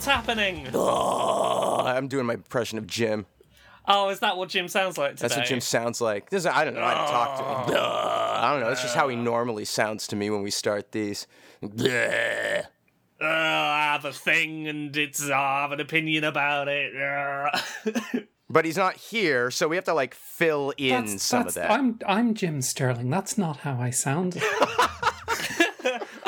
what's happening? Oh, I'm doing my impression of Jim. Oh, is that what Jim sounds like today? That's what Jim sounds like. This, I don't know how to talk to him. I don't know. That's just how he normally sounds to me when we start these. Uh, I have a thing, and it's uh, I have an opinion about it. Uh. But he's not here, so we have to like fill in That's, some that's, of that. I'm I'm Jim Sterling. That's not how I sound.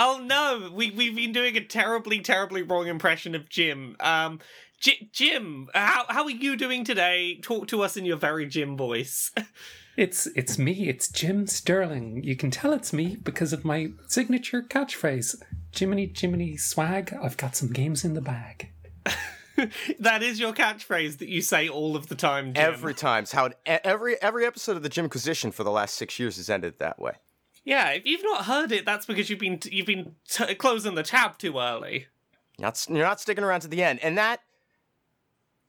oh no, we we've been doing a terribly, terribly wrong impression of Jim. Um, J- Jim, how how are you doing today? Talk to us in your very Jim voice. It's it's me. It's Jim Sterling. You can tell it's me because of my signature catchphrase, Jiminy Jiminy Swag. I've got some games in the bag. that is your catchphrase that you say all of the time, Jim. Every time, it's how it, every every episode of the Jimquisition for the last six years has ended that way. Yeah, if you've not heard it, that's because you've been you've been t- closing the tab too early. You're not, you're not sticking around to the end, and that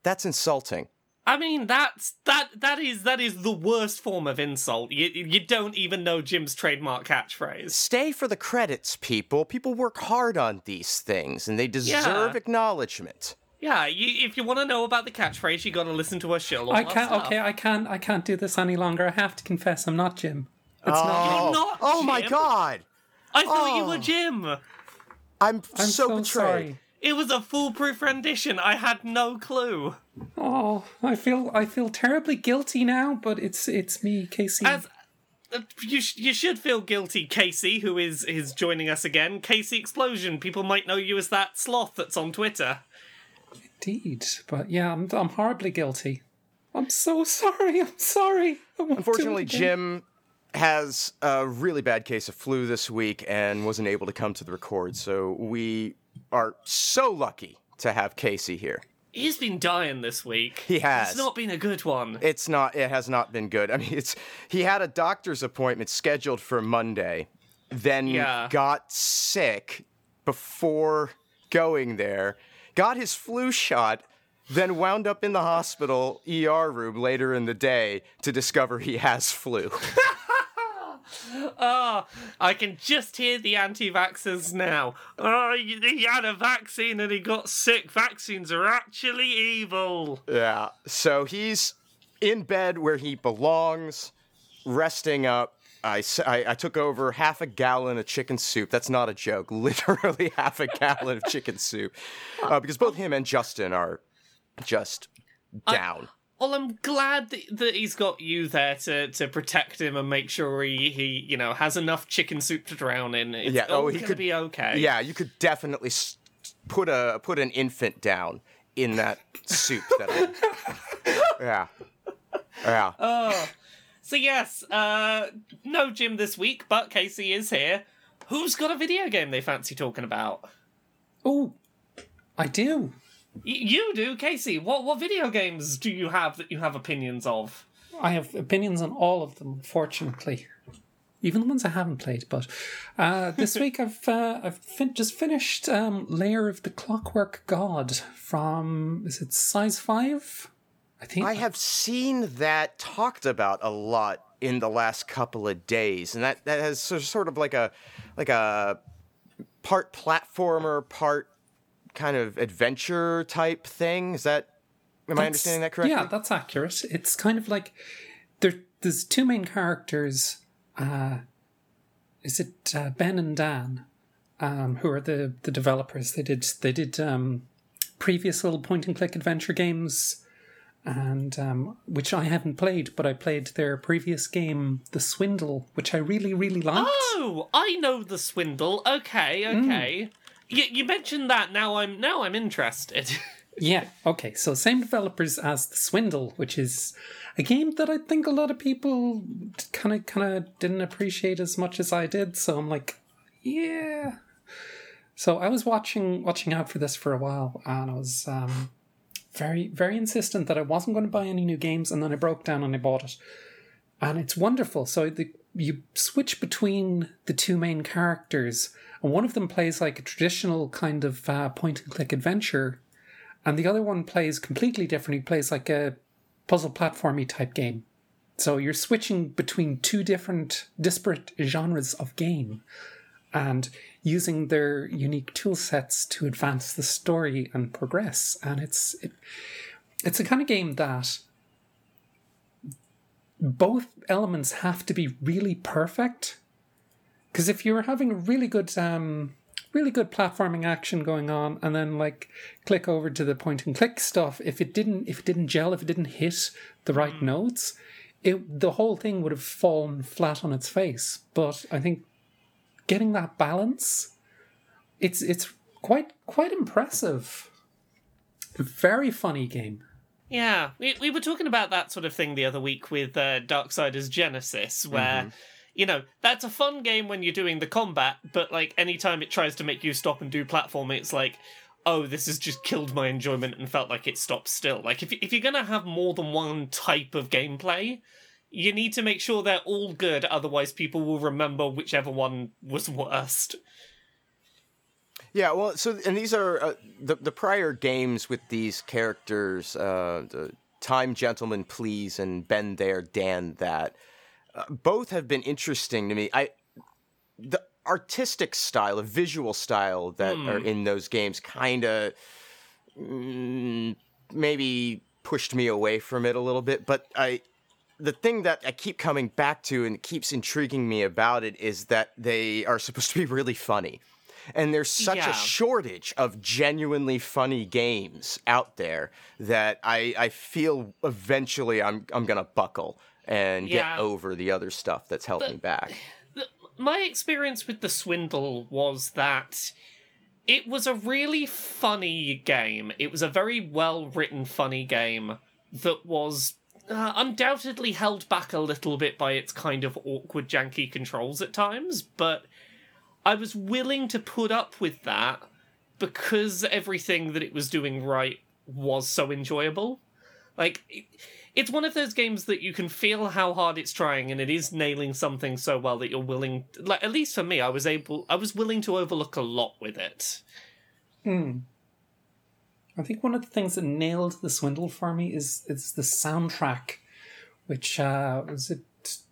that's insulting. I mean, that's that that is that is the worst form of insult. You you don't even know Jim's trademark catchphrase. Stay for the credits, people. People work hard on these things, and they deserve Yeah. acknowledgement. Yeah, you, if you want to know about the catchphrase, you got to listen to our show. I can't. stuff. Okay, I can't. I can't do this any longer. I have to confess, I'm not Jim. It's not. oh, not oh my god! I thought you Oh. were Jim. I'm, I'm so, so, betrayed. sorry. It was a foolproof rendition. I had no clue. Oh, I feel I feel terribly guilty now. But it's it's me, Casey. As uh, you, sh- you should feel guilty, Casey, who is is joining us again. Casey Explosion. People might know you as that sloth that's on Twitter. Indeed, but yeah, I'm I'm horribly guilty. I'm so sorry. I'm sorry. I won't do it Unfortunately. Jim has a really bad case of flu this week and wasn't able to come to the record. So we are so lucky to have Casey here. He's been dying this week. He has. It's not been a good one. It's not. It has not been good. I mean, it's. He had a doctor's appointment scheduled for Monday, then Yeah. got sick before going there, got his flu shot, then wound up in the hospital ER room later in the day to discover he has flu. Ah, I can just hear the anti-vaxxers now. Oh, he had a vaccine and he got sick. Vaccines are actually evil. yeah. So he's in bed where he belongs, resting up. I I took over half a gallon of chicken soup. That's not a joke. Literally half a gallon of chicken soup. Uh, because both him and Justin are just down. Well, I'm glad that, that he's got you there to, to protect him and make sure he, he you know has enough chicken soup to drown in. It's Yeah, oh, he could- be okay. yeah, you could definitely put a put an infant down in that soup. That I, yeah, yeah. So yes, uh, no Jim this week, but Casey is here. Who's got a video game they fancy talking about? Oh, I do. Y- you do, Casey. What what video games do you have that you have opinions of? I have opinions on all of them, fortunately. Even the ones I haven't played, but uh, this week I've uh, I've fin- just finished um, Lair of the Clockwork God from is it Size Five? I think I have seen that talked about a lot in the last couple of days, and that that has sort of like a like a part platformer, part kind of adventure type thing. Is that am I understanding that correctly? Yeah, that's accurate. It's kind of like there. There's two main characters. Uh, is it uh, Ben and Dan, um, who are the the developers? They did they did um, previous little point and click adventure games, and um, which I haven't played, but I played their previous game, The Swindle, which I really really liked. Oh, I know the swindle. Okay, okay. You, you mentioned that. Now I'm now I'm interested. Yeah, okay. So same developers as The Swindle, which is a game that I think a lot of people kind of kind of didn't appreciate as much as I did. So I'm like, yeah. So I was watching watching out for this for a while, and I was um, very very insistent that I wasn't going to buy any new games, and then I broke down and I bought it, and it's wonderful. So the, you switch between the two main characters, and one of them plays like a traditional kind of uh, point and click adventure and the other one plays completely different. He plays like a puzzle platformy type game. So you're switching between two different disparate genres of game. and using their unique tool sets to advance the story and progress. And it's it, it's a kind of game that both elements have to be really perfect. Because if you're having a really good um, really good platforming action going on and then like click over to the point and click stuff if it didn't if it didn't gel if it didn't hit the right Mm. notes it the whole thing would have fallen flat on its face. But i think getting that balance it's it's quite quite impressive. Very funny game. Yeah, we, we were talking about that sort of thing the other week with uh, Darksiders Genesis, where, you know, that's a fun game when you're doing the combat, but, like, anytime it tries to make you stop and do platforming, it's like, oh, this has just killed my enjoyment and felt like it stopped still. Like, if, if you're going to have more than one type of gameplay, you need to make sure they're all good, otherwise, people will remember whichever one was worst. Yeah, well, so and these are uh, the the prior games with these characters, uh, the Time Gentlemen Please and Ben There Dan That. Uh, both have been interesting to me. I the artistic style, the visual style that are in those games, kind of mm, maybe pushed me away from it a little bit. But I, the thing that I keep coming back to and keeps intriguing me about it is that they are supposed to be really funny. And there's such Yeah. a shortage of genuinely funny games out there that I, I feel eventually I'm I'm gonna buckle and Yeah. get over the other stuff that's held me back. my experience with the swindle was that it was a really funny game. It was a very well written, funny game that was uh, undoubtedly held back a little bit by its kind of awkward, janky controls at times, but I was willing to put up with that because everything that it was doing right was so enjoyable. Like, it's one of those games that you can feel how hard it's trying, and it is nailing something so well that you're willing. Like, at least for me, I was able, I was willing to overlook a lot with it. hmm I think one of the things that nailed the swindle for me is is the soundtrack, which uh, was it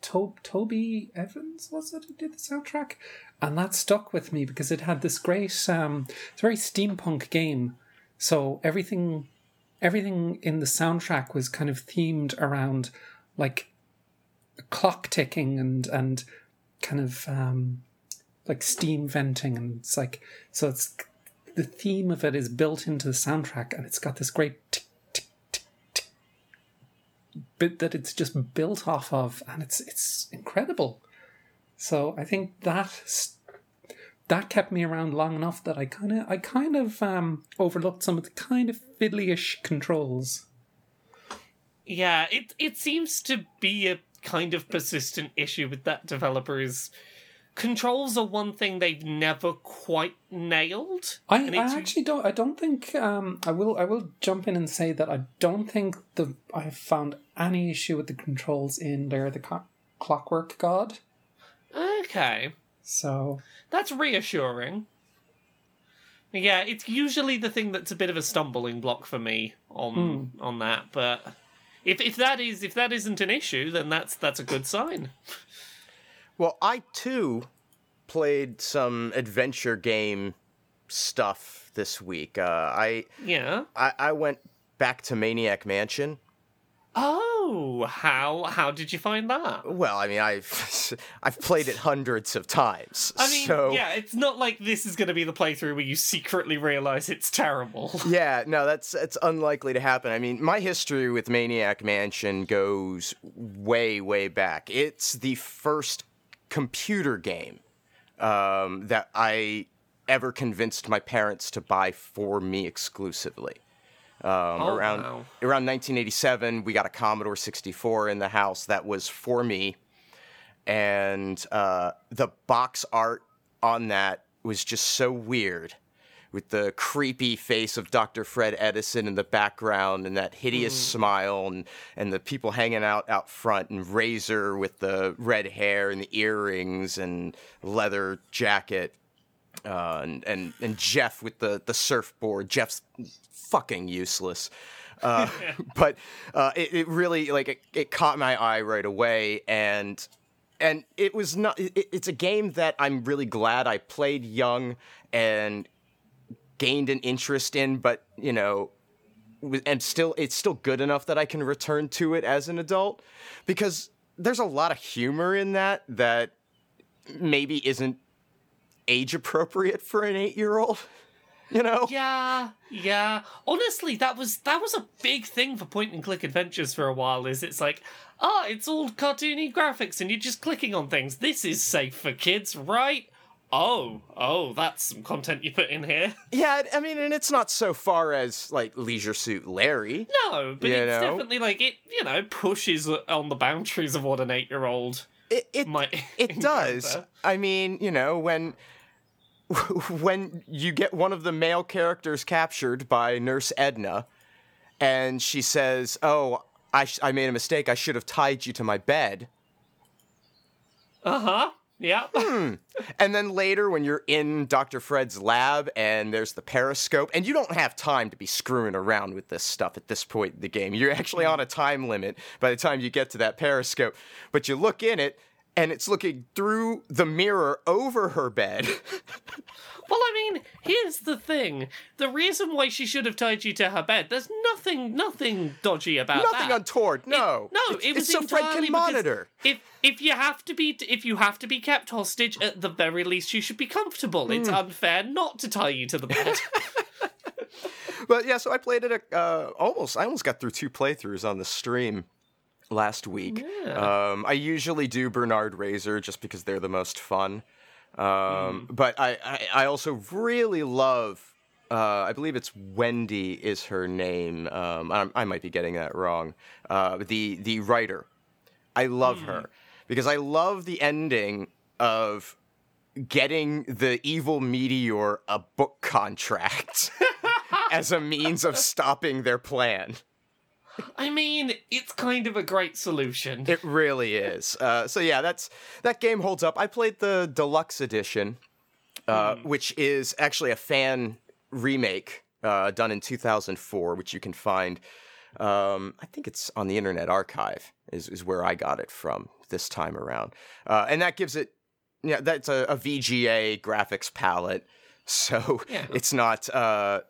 to- Toby Evans was it who did the soundtrack, and that stuck with me because it had this great, um, it's a very steampunk game. So everything, everything in the soundtrack was kind of themed around like clock ticking and and kind of um, like steam venting, and it's like so it's the theme of it is built into the soundtrack and it's got this great tick tick tick tick bit that it's just built off of and it's it's incredible. So i think that that kept me around long enough that i kind of i kind of um overlooked some of the kind of fiddlyish controls Yeah, it it seems to be a kind of persistent issue with that developer is controls are one thing they've never quite nailed. I, I actually don't. I don't think. Um, I will. I will jump in and say that I don't think the I have found any issue with the controls in there. The co- Clockwork God. okay. So That's reassuring. Yeah, it's usually the thing that's a bit of a stumbling block for me on on that, but if if that is if that isn't an issue, then that's that's a good sign. Well, I too played some adventure game stuff this week. Uh, I, Yeah. I I went back to Maniac Mansion. Oh, how how did you find that? Well, I mean, I've I've played it hundreds of times. I mean, so yeah, it's not like this is going to be the playthrough where you secretly realize it's terrible. Yeah, no, that's that's unlikely to happen. I mean, my history with Maniac Mansion goes way, way back. It's the first computer game um, that I ever convinced my parents to buy for me exclusively. Um, Oh, around wow. around 1987, we got a Commodore 64 in the house that was for me, and uh, the box art on that was just so weird with the creepy face of Dr. Fred Edison in the background and that hideous smile and, and the people hanging out out front and Razor with the red hair and the earrings and leather jacket uh, and, and and Jeff with the, the surfboard. Jeff's fucking useless. Uh, but uh, it, it really like it, it caught my eye right away and and it was not. It, it's a game that I'm really glad I played young and gained an interest in, but you know, and still, it's still good enough that I can return to it as an adult because there's a lot of humor in that that maybe isn't age appropriate for an eight year old. You know? Yeah, yeah. Honestly, that was that was a big thing for point and click adventures for a while. Is it's like, ah, oh, it's all cartoony graphics and you're just clicking on things. This is safe for kids, right? Oh, oh, that's some content you put in here. Yeah, I mean, and it's not so far as like Leisure Suit Larry. No, but it's know? definitely like it. You know, pushes on the boundaries of what an eight-year-old It it, might. it does. I mean, you know, when when you get one of the male characters captured by Nurse Edna, and she says, "Oh, I sh- I made a mistake. I should have tied you to my bed." Uh huh. Yeah. Hmm. And then later, when you're in Dr. Fred's lab and there's the periscope, and you don't have time to be screwing around with this stuff at this point in the game. You're actually on a time limit by the time you get to that periscope. But you look in it, and it's looking through the mirror over her bed. Well, I mean, here's the thing: the reason why she should have tied you to her bed. There's nothing, nothing dodgy about Nothing that. Nothing untoward. No. No, It's- it was it's so Fred can monitor. If if you have to be if you have to be kept hostage, at the very least you should be comfortable. It's Hmm. unfair not to tie you to the bed. But yeah, so I played it uh, almost. I almost got through two playthroughs on the stream last week. Um, I usually do Bernard Razor just because they're the most fun. Um, But I, I, I also really love. Uh, I believe it's Wendy is her name. Um, I, I might be getting that wrong. Uh, the the writer, I love her because I love the ending of getting the evil meteor a book contract as a means of stopping their plan. I mean, it's kind of a great solution. It really is. Uh, so yeah, that's that game holds up. I played the deluxe edition, uh, which is actually a fan remake uh, done in 2004, which you can find. Um, I think it's on the Internet Archive is is where I got it from this time around, uh, and that gives it. Yeah, that's a, a VGA graphics palette, so Yeah. it's not uh,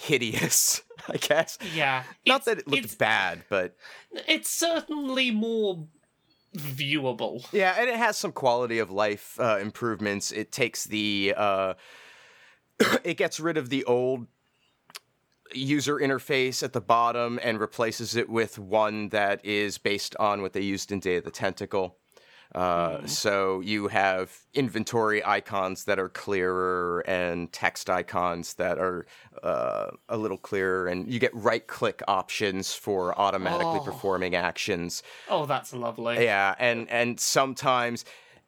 hideous. I guess. yeah, Not that it looked bad, but it's certainly more viewable. Yeah, and it has some quality of life uh, improvements. It takes the, uh, it gets rid of the old user interface at the bottom and replaces it with one that is based on what they used in Day of the Tentacle. Uh, So you have inventory icons that are clearer and text icons that are uh, a little clearer, and you get right click options for automatically Oh. performing actions. Oh, that's lovely. Yeah, and and sometimes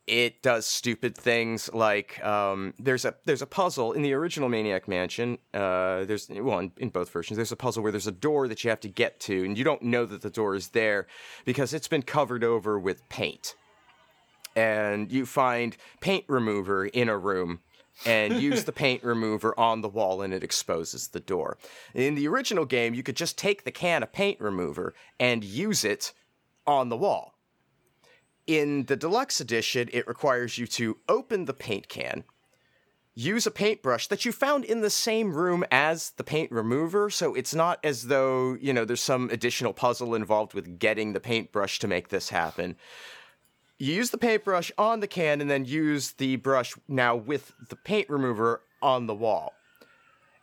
it does stupid things like um, there's a there's a puzzle in the original Maniac Mansion. Uh, there's well in, in both versions. There's a puzzle where there's a door that you have to get to, and you don't know that the door is there because it's been covered over with paint. And you find paint remover in a room. and use the paint remover on the wall and it exposes the door. In the original game, you could just take the can of paint remover and use it on the wall. In the deluxe edition, it requires you to open the paint can, use a paintbrush that you found in the same room as the paint remover, so it's not as though, you know, there's some additional puzzle involved with getting the paintbrush to make this happen. You use the paintbrush on the can and then use the brush now with the paint remover on the wall.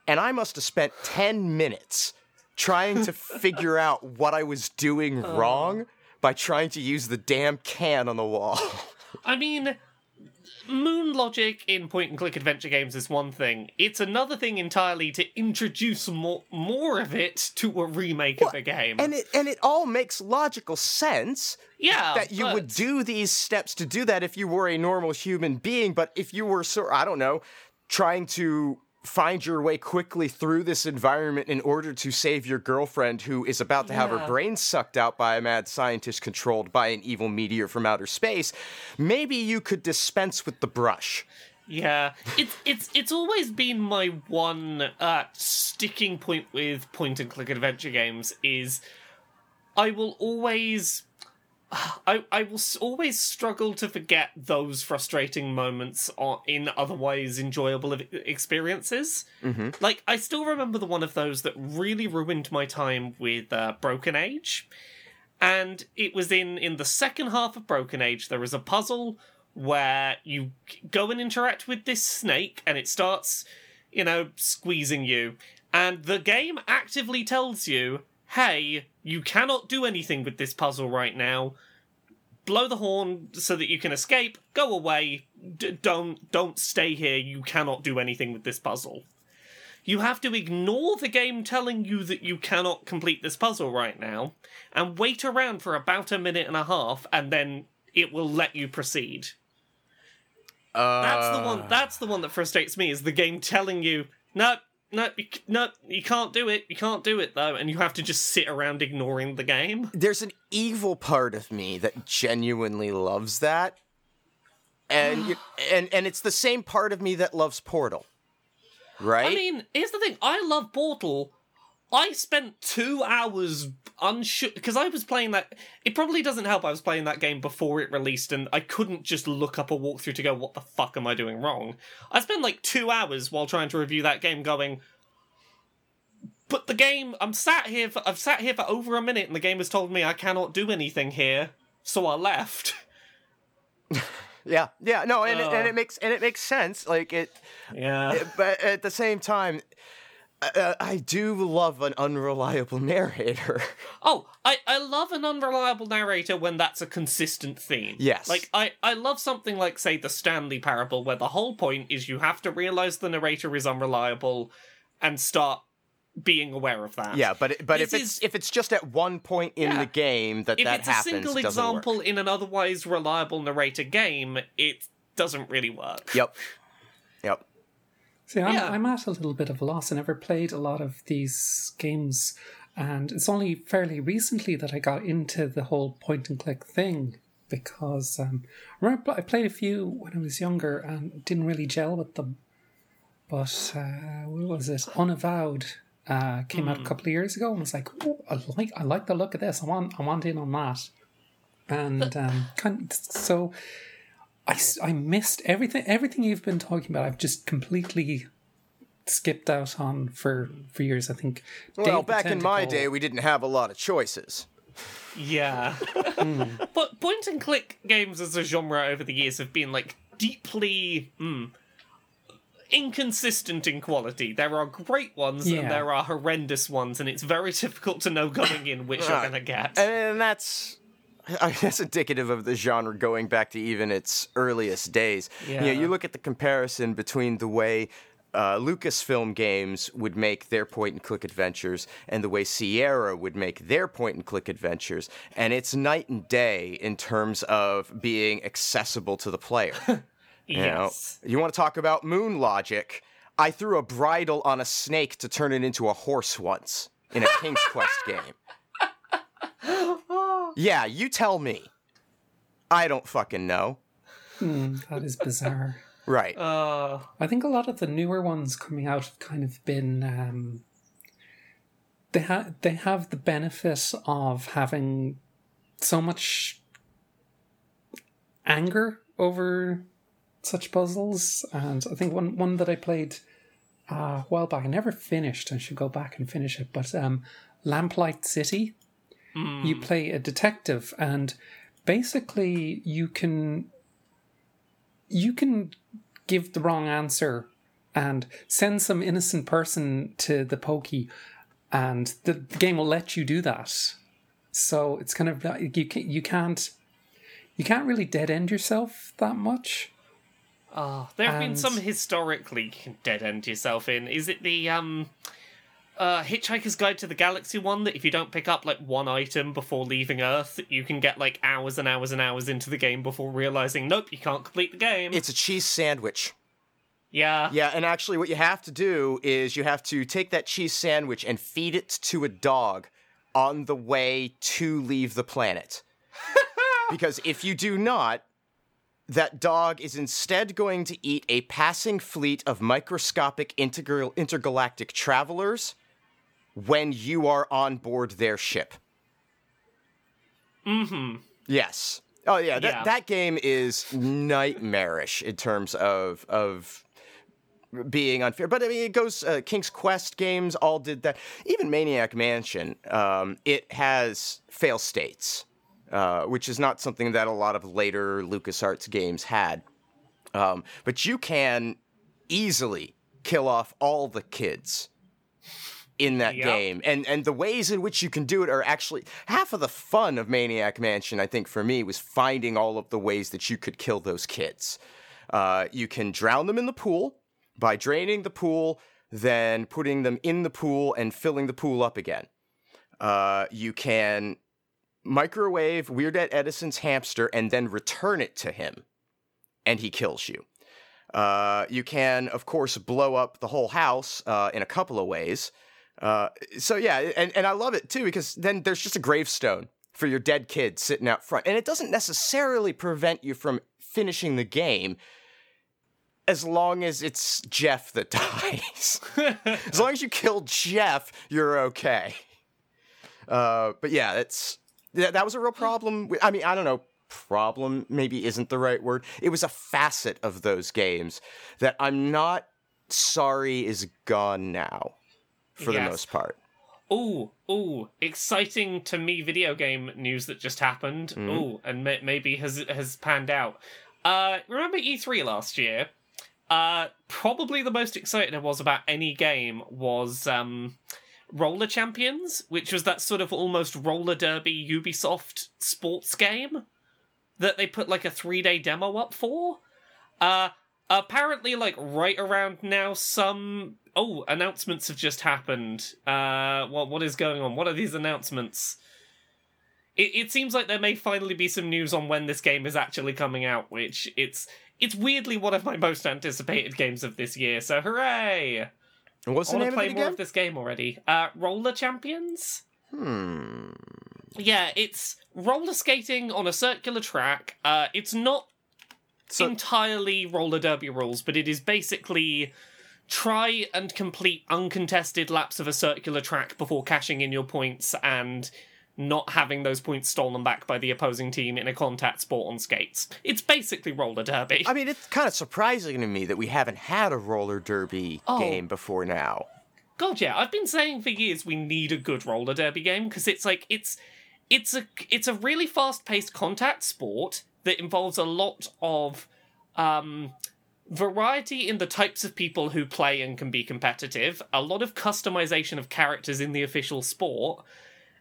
And I must have spent 10 minutes trying to figure out what I was doing oh. wrong by trying to use the damn can on the wall. I mean, moon logic in point and click adventure games is one thing. It's another thing entirely to introduce more more of it to a remake of a game. and it and it all makes logical sense yeah, that you would do these steps to do that if you were a normal human being, but if you were sort I don't know, trying to find your way quickly through this environment in order to save your girlfriend who is about to have her brain sucked out by a mad scientist controlled by an evil meteor from outer space, maybe you could dispense with the brush. Yeah, it's it's it's always been my one uh, sticking point with point and click adventure games is I will always I, I will always struggle to forget those frustrating moments in otherwise enjoyable experiences. Mm-hmm. Like, I still remember the one of those that really ruined my time with uh, Broken Age. And it was in, in the second half of Broken Age, there is a puzzle where you go and interact with this snake, and it starts, you know, squeezing you. And the game actively tells you, hey, you cannot do anything with this puzzle right now. Blow the horn so that you can escape. Go away. D- don't don't stay here. You cannot do anything with this puzzle. You have to ignore the game telling you that you cannot complete this puzzle right now, and wait around for about a minute and a half, and then it will let you proceed. Uh, That's the one. That's the one that frustrates me. Is the game telling you, no, no, you, no, you can't do it. You can't do it though, and you have to just sit around ignoring the game. there's an evil part of me that genuinely loves that, and you, and and it's the same part of me that loves Portal, right? I mean, here's the thing. I love Portal. I spent two hours unsure because I was playing that. It probably doesn't help. I was playing that game before it released, and I couldn't just look up a walkthrough to go, "What the fuck am I doing wrong?" I spent like two hours while trying to review that game, going. But the game, I'm sat here. For, I've sat here for over a minute, and the game has told me I cannot do anything here, so I left. yeah, yeah, no, and it, and Uh. it makes and it makes sense. Like it, Yeah. but at the same time, uh, I do love an unreliable narrator. Oh, I, I love an unreliable narrator when that's a consistent theme. Yes. Like, I, I love something like, say, the Stanley Parable, where the whole point is you have to realize the narrator is unreliable and start being aware of that. yeah, but it, but if it's is- if it's just at one point in Yeah. the game that If that it's a happens, single it doesn't work. example in an otherwise reliable narrator game, it doesn't really work. Yep. Yep. See, I'm, Yeah. I'm at a little bit of a loss. I never played a lot of these games, and it's only fairly recently that I got into the whole point and click thing because um, I remember I played a few when I was younger and didn't really gel with them. But uh, what was it? Unavowed uh, came out a couple of years ago, and was like, "Oh, I like I like the look of this. I want I want in on that." And um, kind so. I, s- I missed everything everything you've been talking about. I've just completely skipped out on for for years. I think. Well, Dave back in my day, we didn't have a lot of choices. Yeah. but point and click games as a genre over the years have been like deeply mm, inconsistent in quality. There are great ones Yeah. and there are horrendous ones, and it's very difficult to know going in which you're gonna get. And that's I guess indicative of the genre going back to even its earliest days. You know, Yeah. you look at the comparison between the way uh, Lucasfilm games would make their point and click adventures and the way Sierra would make their point and click adventures, and it's night and day in terms of being accessible to the player. You know, yes. you want to talk about moon logic? I threw a bridle on a snake to turn it into a horse once in a King's Quest game. Yeah, you tell me. I don't fucking know. Hmm, that is bizarre. Right. Uh, I think a lot of the newer ones coming out have kind of been. Um, they have they have the benefit of having so much anger over such puzzles, and I think one one that I played uh, a while back, I never finished. I should go back and finish it. But um, Lamplight City, you play a detective, and basically you can you can give the wrong answer and send some innocent person to the pokey, and the, the game will let you do that. So it's kind of you can you can't you can't really dead end yourself that much. uh, there have been some historically dead end yourself in. Is it the um uh, Hitchhiker's Guide to the Galaxy one that if you don't pick up like one item before leaving Earth, you can get like hours and hours and hours into the game before realizing, nope, you can't complete the game. It's a cheese sandwich. yeah. Yeah, and actually, what you have to do is you have to take that cheese sandwich and feed it to a dog on the way to leave the planet. because if you do not, that dog is instead going to eat a passing fleet of microscopic integral, intergalactic travelers when you are on board their ship. Mm-hmm. Yes. Oh yeah, that Yeah. that game is nightmarish in terms of of being unfair. But I mean, it goes. Uh, King's Quest games all did that. Even Maniac Mansion, um, it has fail states, uh, which is not something that a lot of later LucasArts games had. Um, but you can easily kill off all the kids in that Yep. game and and the ways in which you can do it are actually half of the fun of maniac mansion i think for me was finding all of the ways that you could kill those kids uh, you can drown them in the pool by draining the pool then putting them in the pool and filling the pool up again uh, you can microwave weird Ed edison's hamster and then return it to him and he kills you uh, you can, of course, blow up the whole house uh, in a couple of ways. Uh, so yeah, and, and I love it too because then there's just a gravestone for your dead kid sitting out front, and it doesn't necessarily prevent you from finishing the game. As long as it's Jeff that dies, as long as you kill Jeff, you're okay. Uh, but yeah, that, that was a real problem. With, I mean, I don't know, problem maybe isn't the right word. It was a facet of those games that I'm not sorry is gone now, for the most part. Ooh, ooh, exciting to me video game news that just happened. Mm-hmm. Ooh, and ma- maybe has has panned out. Uh, remember E3 last year? Uh, probably the most excited I was about any game was um, Roller Champions, which was that sort of almost roller derby Ubisoft sports game that they put like a three day demo up for. Uh, apparently, like right around now, some oh announcements have just happened. Uh, what what is going on? What are these announcements? It it seems like there may finally be some news on when this game is actually coming out, which it's it's weirdly one of my most anticipated games of this year. So hooray! And what's I want to play more of this game already. Uh, Roller Champions. Hmm. Yeah, it's roller skating on a circular track. Uh, it's not So entirely roller derby rules, but it is basically try and complete uncontested laps of a circular track before cashing in your points and not having those points stolen back by the opposing team in a contact sport on skates. It's basically roller derby. I mean, it's kind of surprising to me that we haven't had a roller derby Oh. game before now. God, yeah, I've been saying for years we need a good roller derby game because it's like it's it's a it's a really fast paced contact sport that involves a lot of um variety in the types of people who play and can be competitive, a lot of customization of characters in the official sport,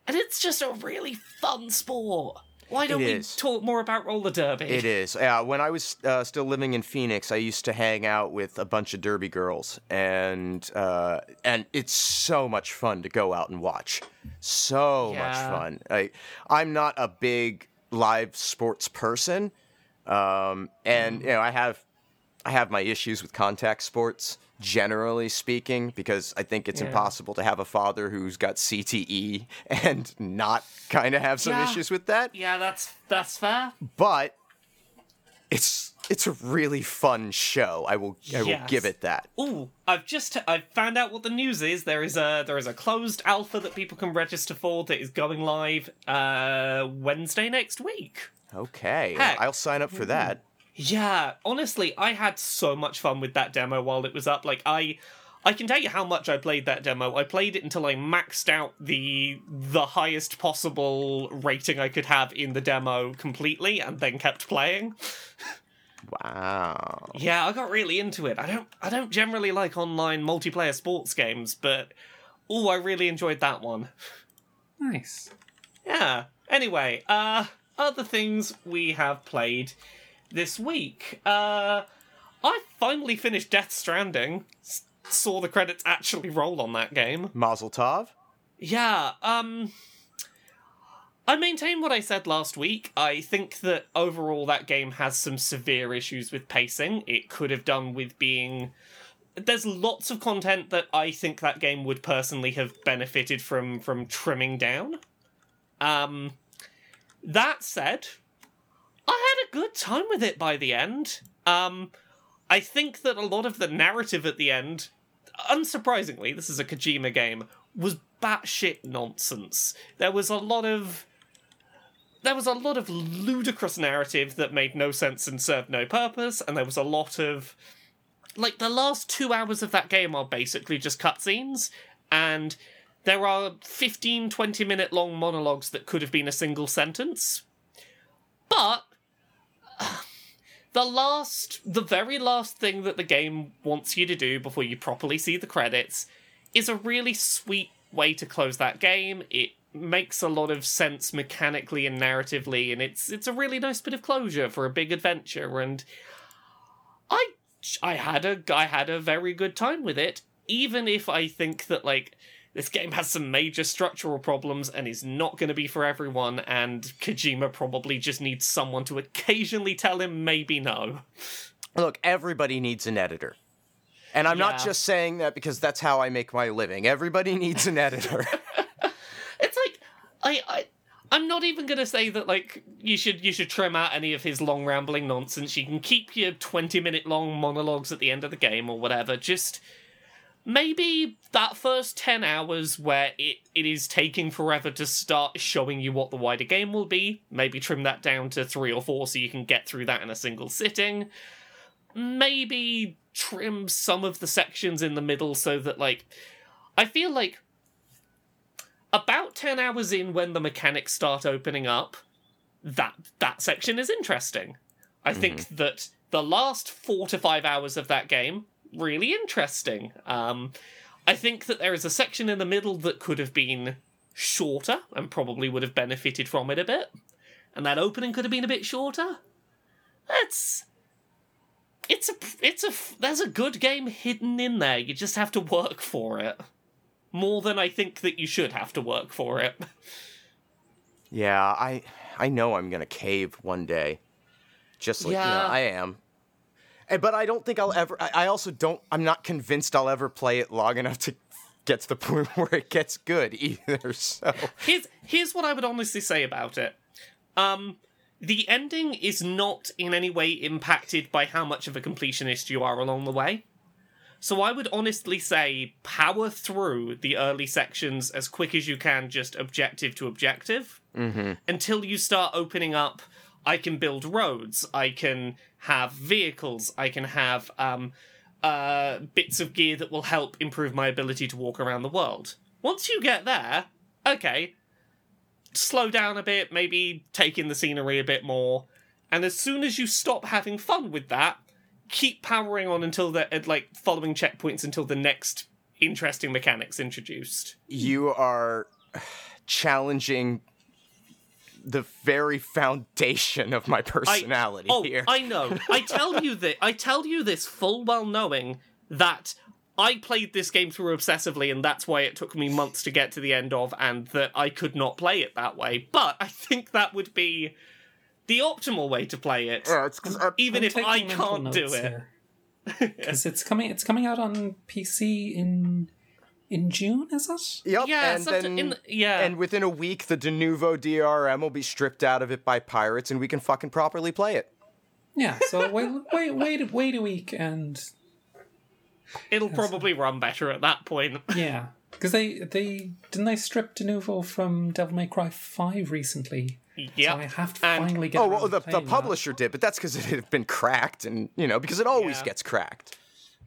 and it's just a really fun sport. Why don't we talk more about roller derby? It is. Yeah, when I was uh, still living in Phoenix, I used to hang out with a bunch of derby girls, and uh, and it's so much fun to go out and watch. So much fun. I, I'm not a big live sports person, um, and you know I have I have my issues with contact sports, generally speaking, because I think it's Yeah. impossible to have a father who's got CTE and not kind of have some Yeah. issues with that Yeah, that's that's fair. but it's it's a really fun show. I will I will give it that. Ooh, I've just I've found out what the news is. There is a there is a closed alpha that people can register for that is going live uh Wednesday next week. Okay, Heck. I'll sign up for that. Yeah, honestly, I had so much fun with that demo while it was up. Like I I can tell you how much I played that demo. I played it until I maxed out the the highest possible rating I could have in the demo completely and then kept playing. Wow. Yeah, I got really into it. I don't I don't generally like online multiplayer sports games, but oh, I really enjoyed that one. Nice. Yeah. Anyway, uh other things we have played this week. Uh I finally finished Death Stranding. S- saw the credits actually roll on that game. Mazel tov. Yeah, um I maintain what I said last week. I think that overall that game has some severe issues with pacing. It could have done with being there's lots of content that I think that game would personally have benefited from from trimming down. Um that said, I had a good time with it by the end. Um I think that a lot of the narrative at the end, unsurprisingly, this is a Kojima game, was batshit nonsense. There was a lot of there was a lot of ludicrous narrative that made no sense and served no purpose, and there was a lot of like the last two hours of that game are basically just cutscenes, and there are 15, 20 minute long monologues that could have been a single sentence. But the last, the very last thing that the game wants you to do before you properly see the credits is a really sweet way to close that game. It makes a lot of sense mechanically and narratively, and it's it's a really nice bit of closure for a big adventure. And I I had a I had a very good time with it, even if I think that like this game has some major structural problems and is not going to be for everyone, and Kojima probably just needs someone to occasionally tell him maybe no. Look, everybody needs an editor. And I'm not just saying that because that's how I make my living. Everybody needs an editor. I I I'm not even gonna say that like you should you should trim out any of his long rambling nonsense. You can keep your twenty minute long monologues at the end of the game or whatever. Just maybe that first ten hours where it, it is taking forever to start showing you what the wider game will be, maybe trim that down to three or four so you can get through that in a single sitting. Maybe trim some of the sections in the middle so that like I feel like about 10 hours in when the mechanics start opening up that that section is interesting. I think that the last four to five hours of that game really interesting. Um i think that there is a section in the middle that could have been shorter and probably would have benefited from it a bit. And that opening could have been a bit shorter. That's it's a it's a there's a good game hidden in there. You just have to work for it more than I think that you should have to work for it. yeah, I I know I'm gonna cave one day. Just like you know, Yeah. I am. Eh, But I don't think I'll ever I I also don't I'm not convinced I'll ever play it long enough to get to the point where it gets good either. So Here's here's what I would honestly say about it. Um the ending is not in any way impacted by how much of a completionist you are along the way. So I would honestly say power through the early sections as quick as you can, just objective to objective, until you start opening up. I can build roads. I can have vehicles. I can have um, uh, bits of gear that will help improve my ability to walk around the world. Once you get there, okay, slow down a bit, maybe take in the scenery a bit more, and as soon as you stop having fun with that, keep powering on until the uh, like following checkpoints until the next interesting mechanics introduced. you are challenging the very foundation of my personality oh, here. I know. I tell you that I tell you this full well knowing that I played this game through obsessively and that's why it took me months to get to the end of and that I could not play it that way. But I think that would be the optimal way to play it. Yeah, it's 'cause I- even I'm if I can't do it. Because it's coming. It's coming out on PC in in June. Is it? Yep, Yeah, and sometime then in the- yeah. and within a week, the Denuvo DRM will be stripped out of it by pirates, and we can fucking properly play it. Yeah. So wait, wait, wait, wait a week, and It'll probably run better at that point. yeah, because they they didn't they strip Denuvo from Devil May Cry Five recently. Yeah. So I have to And- finally get. Oh around well, to the, the playing that. publisher did, but that's because it had been cracked, and you know because it always Yeah. gets cracked.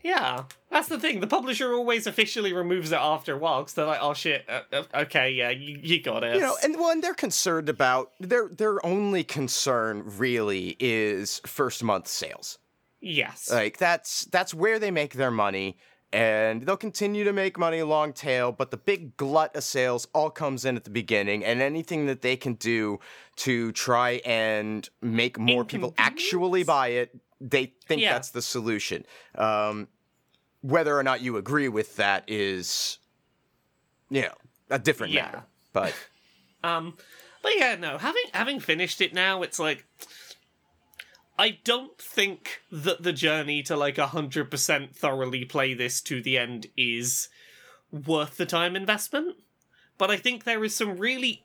Yeah, that's the thing. The publisher always officially removes it after a while because they're like, "Oh shit, uh, uh, okay, yeah, you, you got it." You know, and well, and they're concerned about their their only concern really is first month sales. yes, Like that's that's where they make their money, and they'll continue to make money long tail. But the big glut of sales all comes in at the beginning, and anything that they can do to try and make more people actually buy it, they think Yeah. that's the solution. Um, whether or not you agree with that is, you know, a different Yeah. matter. But Um, but yeah, no. Having having finished it now, it's like I don't think that the journey to like hundred percent thoroughly play this to the end is worth the time investment. But I think there is some really.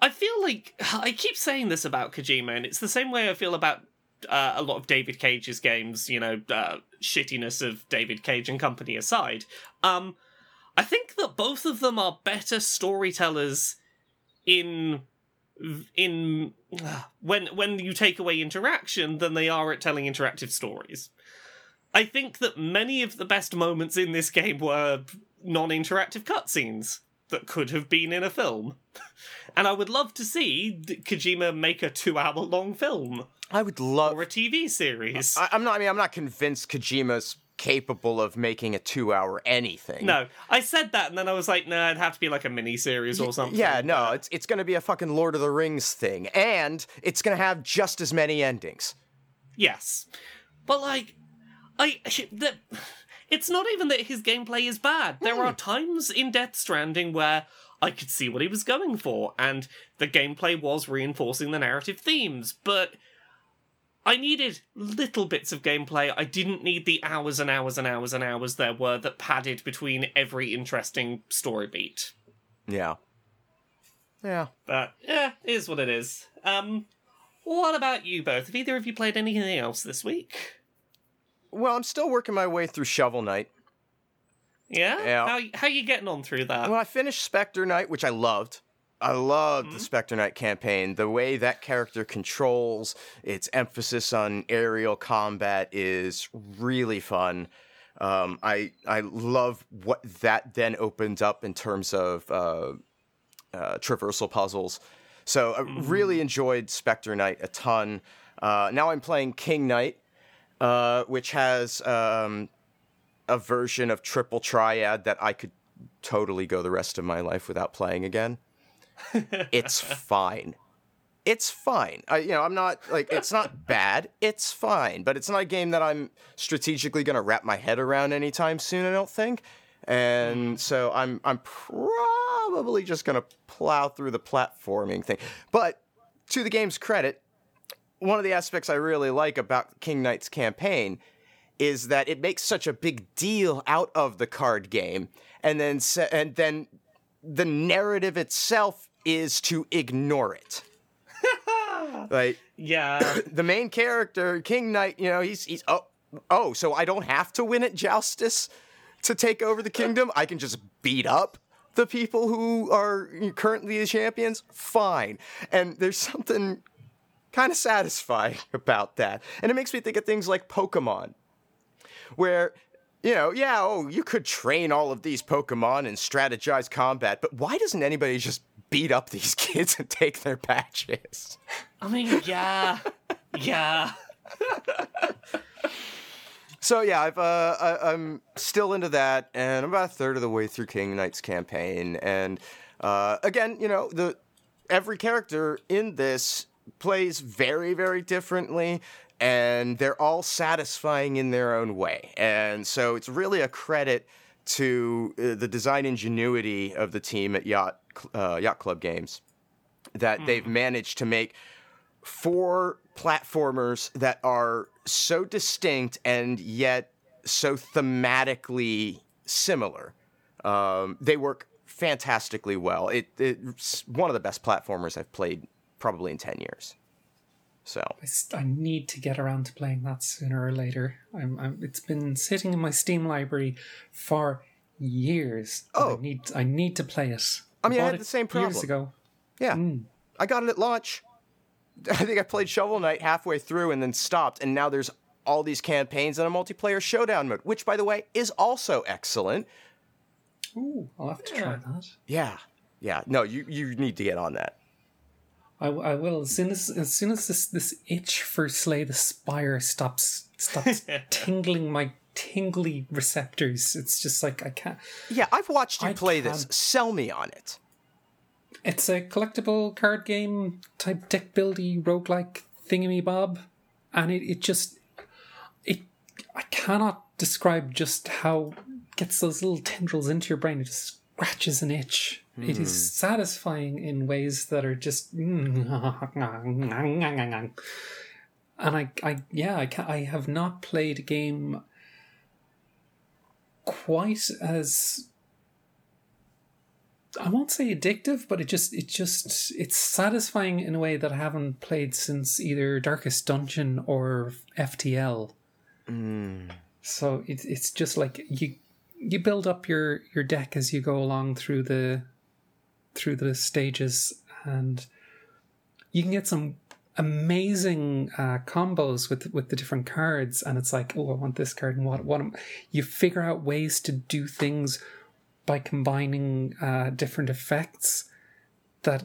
I feel like I keep saying this about Kojima, and it's the same way I feel about uh, a lot of David Cage's games. You know, uh, shittiness of David Cage and company aside. Um, I think that both of them are better storytellers in in when when you take away interaction than they are at telling interactive stories. I think that many of the best moments in this game were non-interactive cutscenes that could have been in a film. And I would love to see Kojima make a 2-hour long film I would love or a TV series. I, I'm not. I mean, I'm not convinced Kojima's capable of making a two-hour anything. no, I said that and then I was like, nah, it'd have to be like a mini series or something. Yeah, no, it's it's gonna be a fucking Lord of the Rings thing, and it's gonna have just as many endings. Yes. But like I the, it's not even that his gameplay is bad. There hmm. are times in Death Stranding where I could see what he was going for and the gameplay was reinforcing the narrative themes, but I needed little bits of gameplay. I didn't need the hours and hours and hours and hours there were that padded between every interesting story beat. Yeah. Yeah. But yeah, it is what it is. Um what about you both? Have either of you played anything else this week? Well, I'm still working my way through Shovel Knight. Yeah? Yeah. How how you getting on through that? Well, I finished Spectre Knight, which I loved. I love Mm-hmm. the Spectre Knight campaign. The way that character controls, its emphasis on aerial combat is really fun. Um, I I love what that then opens up in terms of uh, uh, traversal puzzles. So I really enjoyed Spectre Knight a ton. Uh, now I'm playing King Knight, uh, which has um, a version of Triple Triad that I could totally go the rest of my life without playing again. It's fine. It's fine. I, you know, I'm not like it's not bad. It's fine, but it's not a game that I'm strategically going to wrap my head around anytime soon. I don't think. And mm. so I'm I'm probably just going to plow through the platforming thing. But to the game's credit, one of the aspects I really like about King Knight's campaign is that it makes such a big deal out of the card game, and then se- and then the narrative itself is to ignore it. like yeah. the main character, King Knight, you know, he's he's oh oh, so I don't have to win at Joustus to take over the kingdom. I can just beat up the people who are currently the champions. Fine, and there's something kind of satisfying about that, and it makes me think of things like Pokemon, where. You know, yeah, oh, you could train all of these Pokemon and strategize combat, but why doesn't anybody just beat up these kids and take their patches? I mean, yeah. Yeah. So yeah, I've uh, I, I'm still into that, and I'm about a third of the way through King Knight's campaign. And uh, again, you know, the every character in this plays very, very differently, and they're all satisfying in their own way. And so it's really a credit to uh, the design ingenuity of the team at Yacht uh, Yacht Club Games that they've managed to make four platformers that are so distinct and yet so thematically similar. Um, they work fantastically well. It, it's one of the best platformers I've played probably in 10 years. So, I, I need to get around to playing that sooner or later. I'm, I'm, it's been sitting in my Steam library for years. Oh. I need I need to play it. I mean, I bought had the same problem years ago. yeah, hmm. I got it at launch. I think I played Shovel Knight halfway through and then stopped, and now there's all these campaigns and a multiplayer showdown mode, which, by the way, is also excellent. Ooh, I'll have to try that. Yeah, yeah. No, you you need to get on that. I, I will as soon as as soon as this this itch for Slay the Spire stops stops tingling my tingly receptors. It's just like I can't. Yeah, I've watched you I play this. can't- Sell me on it. It's a collectible card game type deck buildy roguelike thingy bob, and it, it just it I cannot describe just how it gets those little tendrils into your brain. It just scratches an itch. It is hmm. satisfying in ways that are just and I I yeah I can I have not played a game quite as I won't say addictive, but it just it just it's satisfying in a way that I haven't played since either Darkest Dungeon or FTL. Hmm. So it, it's just like you you build up your your deck as you go along through the through the stages and you can get some amazing uh, combos with with the different cards, and it's like, oh, I want this card, and what what am, you figure out ways to do things by combining uh, different effects that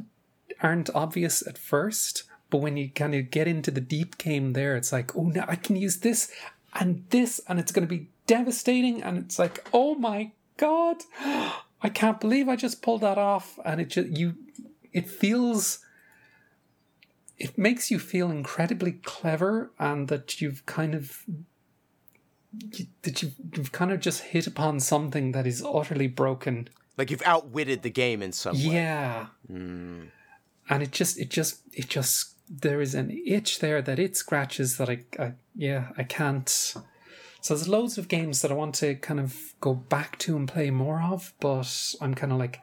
aren't obvious at first, but when you kind of get into the deep game there, it's like, oh, now I can use this and this, and it's going to be devastating, and it's like, oh my god, I can't believe I just pulled that off, and it just you, it feels it makes you feel incredibly clever and that you've kind of that you've, you've kind of just hit upon something that is utterly broken. Like you've outwitted the game in some way. yeah. Hmm. And it just it just it just there is an itch there that it scratches that I, I yeah i can't so there's loads of games that i want to kind of go back to and play more of but i'm kind of like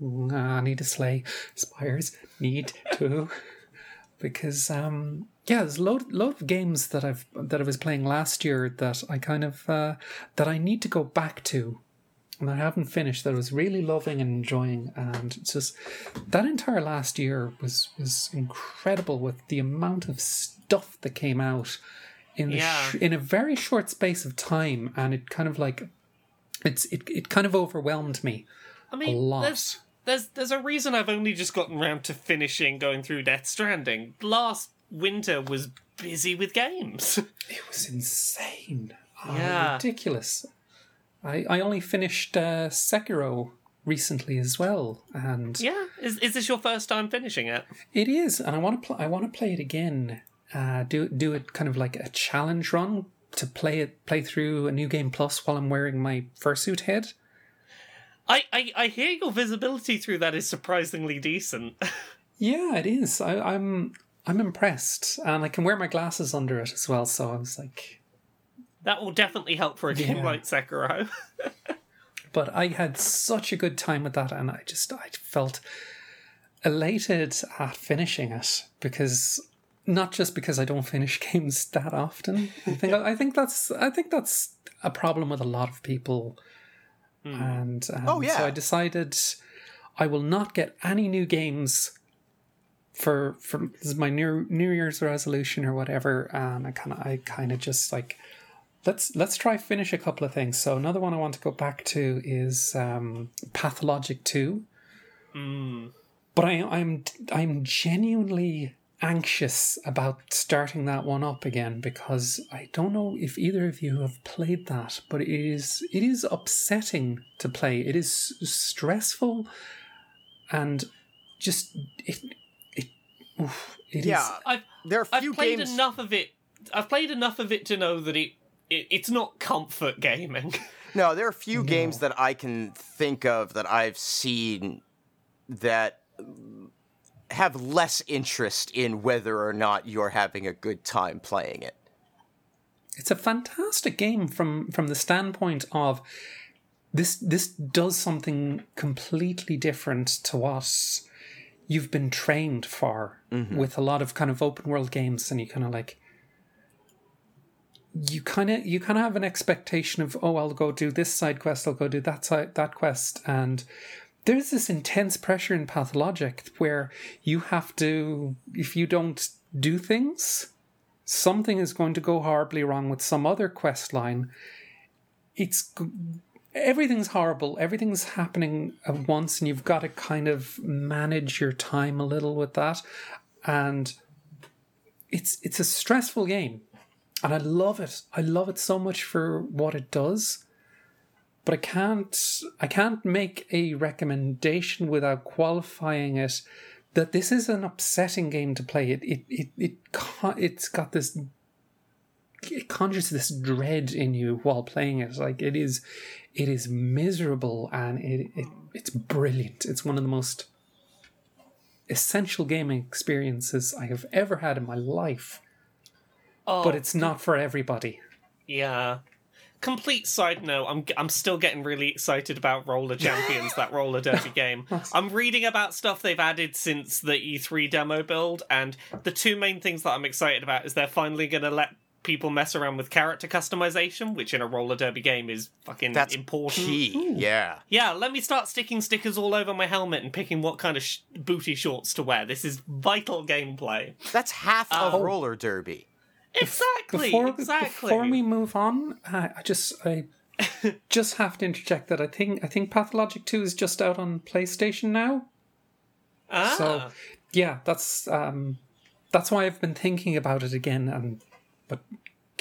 "Nah, i need to slay spires. Need to. Because um yeah there's a load, load of games that i've that i was playing last year that i kind of uh that i need to go back to and I haven't finished that I was really loving and enjoying and just that entire last year was was incredible with the amount of stuff that came out in the Yeah. sh- in a very short space of time and it kind of like it's it, it kind of overwhelmed me I mean, a lot. there's there's there's a reason I've only just gotten around to finishing going through Death Stranding. Last winter was busy with games. it was insane Oh, Yeah. ridiculous I, I only finished uh, Sekiro recently as well and yeah, is is this your first time finishing it? It is, and I want to pl- I want to play it again. Uh, do do it kind of like a challenge run to play it play through a new game plus while I'm wearing my fursuit head. I, I I hear your visibility through that is surprisingly decent. Yeah, it is. I, I'm I'm impressed, and I can wear my glasses under it as well. So I was like, that will definitely help for a game Yeah. like Sekiro. but I had such a good time with that, and I just I felt elated at finishing it because not just because I don't finish games that often. I think I think that's I think that's a problem with a lot of people. And um, Oh, yeah. so I decided I will not get any new games for for this is my new New Year's resolution or whatever. And I kind of I kind of just like let's let's try finish a couple of things. So another one I want to go back to is um, Pathologic Two. But I, I'm I'm genuinely anxious about starting that one up again because I don't know if either of you have played that, but it is it is upsetting to play. It is stressful and just it it oof, it is- Yeah, I've there are a I've few played games. enough of it. I've played enough of it to know that it, it it's not comfort gaming. No, there are a few games that I can think of that I've seen that have less interest in whether or not you're having a good time playing it. it's a fantastic game from from the standpoint of this this does something completely different to what you've been trained for mm-hmm. with a lot of kind of open world games and you kind of like you kind of you kind of have an expectation of oh I'll go do this side quest I'll go do that side that quest and there's this intense pressure in pathologic where you have to if you don't do things something is going to go horribly wrong with some other quest line. It's everything's horrible. Everything's happening at once and you've got to kind of manage your time a little with that. And it's it's a stressful game. And I love it. I love it so much for what it does but I can't I can't make a recommendation without qualifying it that this is an upsetting game to play. It it it, it con- it's got this it conjures this dread in you while playing it. Like it is it is miserable and it, it it's brilliant. It's one of the most essential gaming experiences I have ever had in my life. Oh, But it's not for everybody. yeah. Complete side note: I'm I'm still getting really excited about Roller Champions, that roller derby game. I'm reading about stuff they've added since the E3 demo build, and the two main things that I'm excited about is they're finally going to let people mess around with character customization, which in a roller derby game is fucking That's important. key. Yeah. Yeah, let me start sticking stickers all over my helmet and picking what kind of sh- booty shorts to wear. This is vital gameplay. That's half Oh. of um, roller derby. Exactly. before exactly. before we move on, uh, I just I just have to interject that I think I think Pathologic Two is just out on PlayStation now. ah, So yeah, that's um, that's why I've been thinking about it again. And but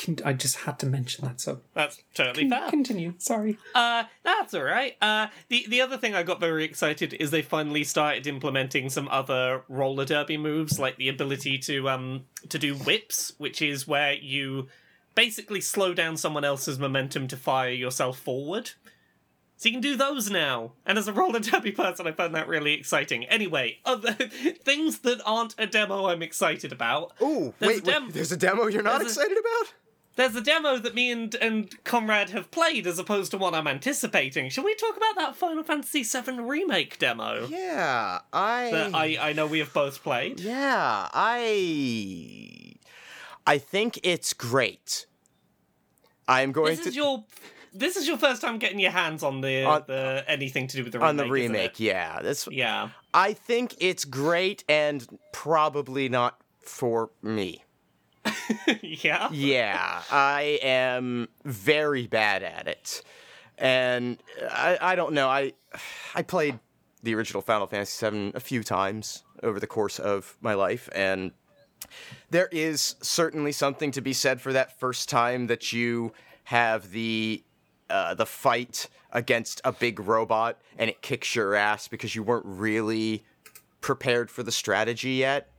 can, I just had to mention that. So that's totally fair. continue. Sorry. Uh, that's all right. Uh, the the other thing I got very excited is they finally started implementing some other roller derby moves, like the ability to um to do whips, which is where you basically slow down someone else's momentum to fire yourself forward. So you can do those now. And as a roller derby person, I found that really exciting. Anyway, other things that aren't a demo I'm excited about. Ooh, There's wait, a dem- wait, there's a demo you're not there's a- excited about? There's a demo that me and, and Conrad have played as opposed to one I'm anticipating. Shall we talk about that Final Fantasy VII Remake demo? Yeah, I. That I, I know we have both played. Yeah, I. I think it's great. I'm going This to is your this is your first time getting your hands on the On- the anything to do with the remake. on the remake. Yeah, that's. Yeah. I think it's great and probably not for me. yeah. Yeah, I am very bad at it, and I, I don't know. I I played the original Final Fantasy VII a few times over the course of my life, and there is certainly something to be said for that first time that you have the uh, the fight against a big robot and it kicks your ass because you weren't really prepared for the strategy yet.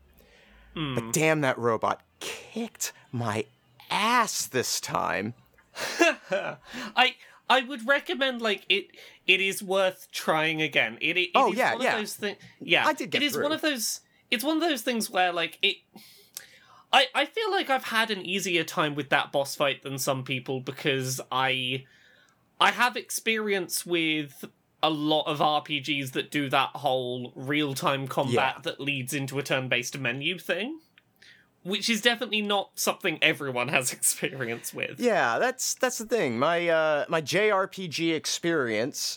But damn, that robot kicked my ass this time. I I would recommend like it it is worth trying again. It, it, it Oh, is yeah, one yeah. of those things Yeah. I did get It is through. one of those it's one of those things where like it I, I feel like I've had an easier time with that boss fight than some people because I I have experience with a lot of RPGs that do that whole real time combat Yeah. that leads into a turn based menu thing. Which is definitely not something everyone has experience with. Yeah, that's that's the thing. My uh, my JRPG experience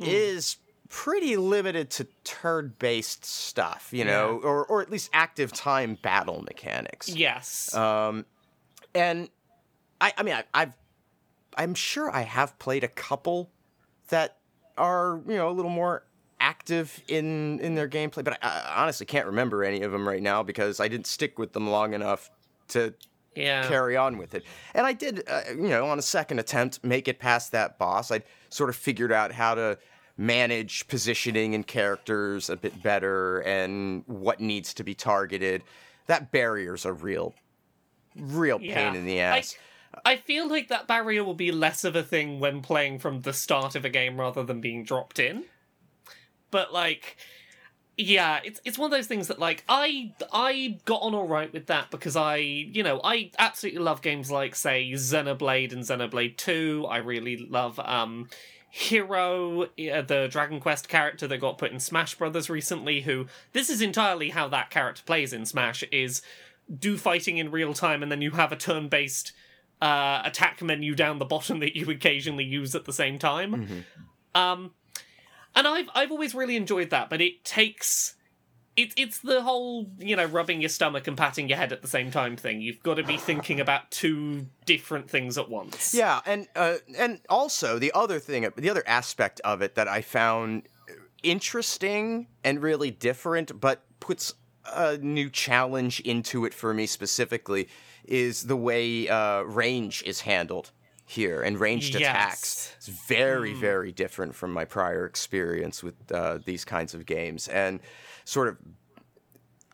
is pretty limited to turn-based stuff, you know, or or at least active time battle mechanics. Yes. Um, and I, I mean, I, I've, I'm sure I have played a couple that are, you know, a little more active in in their gameplay, but I, I honestly can't remember any of them right now because I didn't stick with them long enough to yeah. carry on with it. And I did, uh, you know, on a second attempt, make it past that boss. I sort of figured out how to manage positioning and characters a bit better and what needs to be targeted. That barrier's a real, real pain Yeah. in the I- ass. I feel like that barrier will be less of a thing when playing from the start of a game rather than being dropped in. But like yeah, it's it's one of those things that like I I got on all right with that because I, you know, I absolutely love games like say Xenoblade and Xenoblade 2. I really love um Hero, the Dragon Quest character that got put in Smash Brothers recently who this is entirely how that character plays in Smash is do fighting in real time and then you have a turn-based uh, attack menu down the bottom that you occasionally use at the same time. Um, and I've I've always really enjoyed that, but it takes it's it's the whole you know rubbing your stomach and patting your head at the same time thing. You've got to be thinking about two different things at once. Yeah, and uh, and also the other thing, the other aspect of it that I found interesting and really different, but puts a new challenge into it for me specifically, is the way uh, range is handled here and ranged Yes. attacks. It's very, very different from my prior experience with uh, these kinds of games, and sort of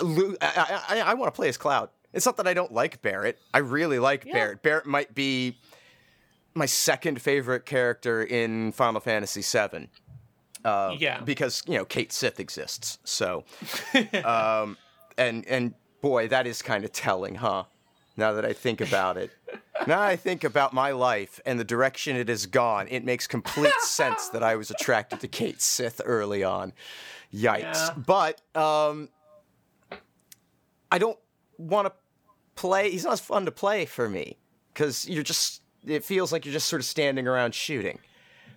lo- I, I, I want to play as Cloud. It's not that I don't like Barret. I really like Barret. Barret might be my second favorite character in Final Fantasy VII. Uh, Yeah. Because you know Cait Sith exists. So, um, and and boy, that is kind of telling, huh? Now that I think about it. now I think about my life and the direction it has gone, it makes complete sense that I was attracted to Cait Sith early on. Yikes. Yeah. But um I don't want to play. He's not as fun to play for me. because you're just it feels like you're just sort of standing around shooting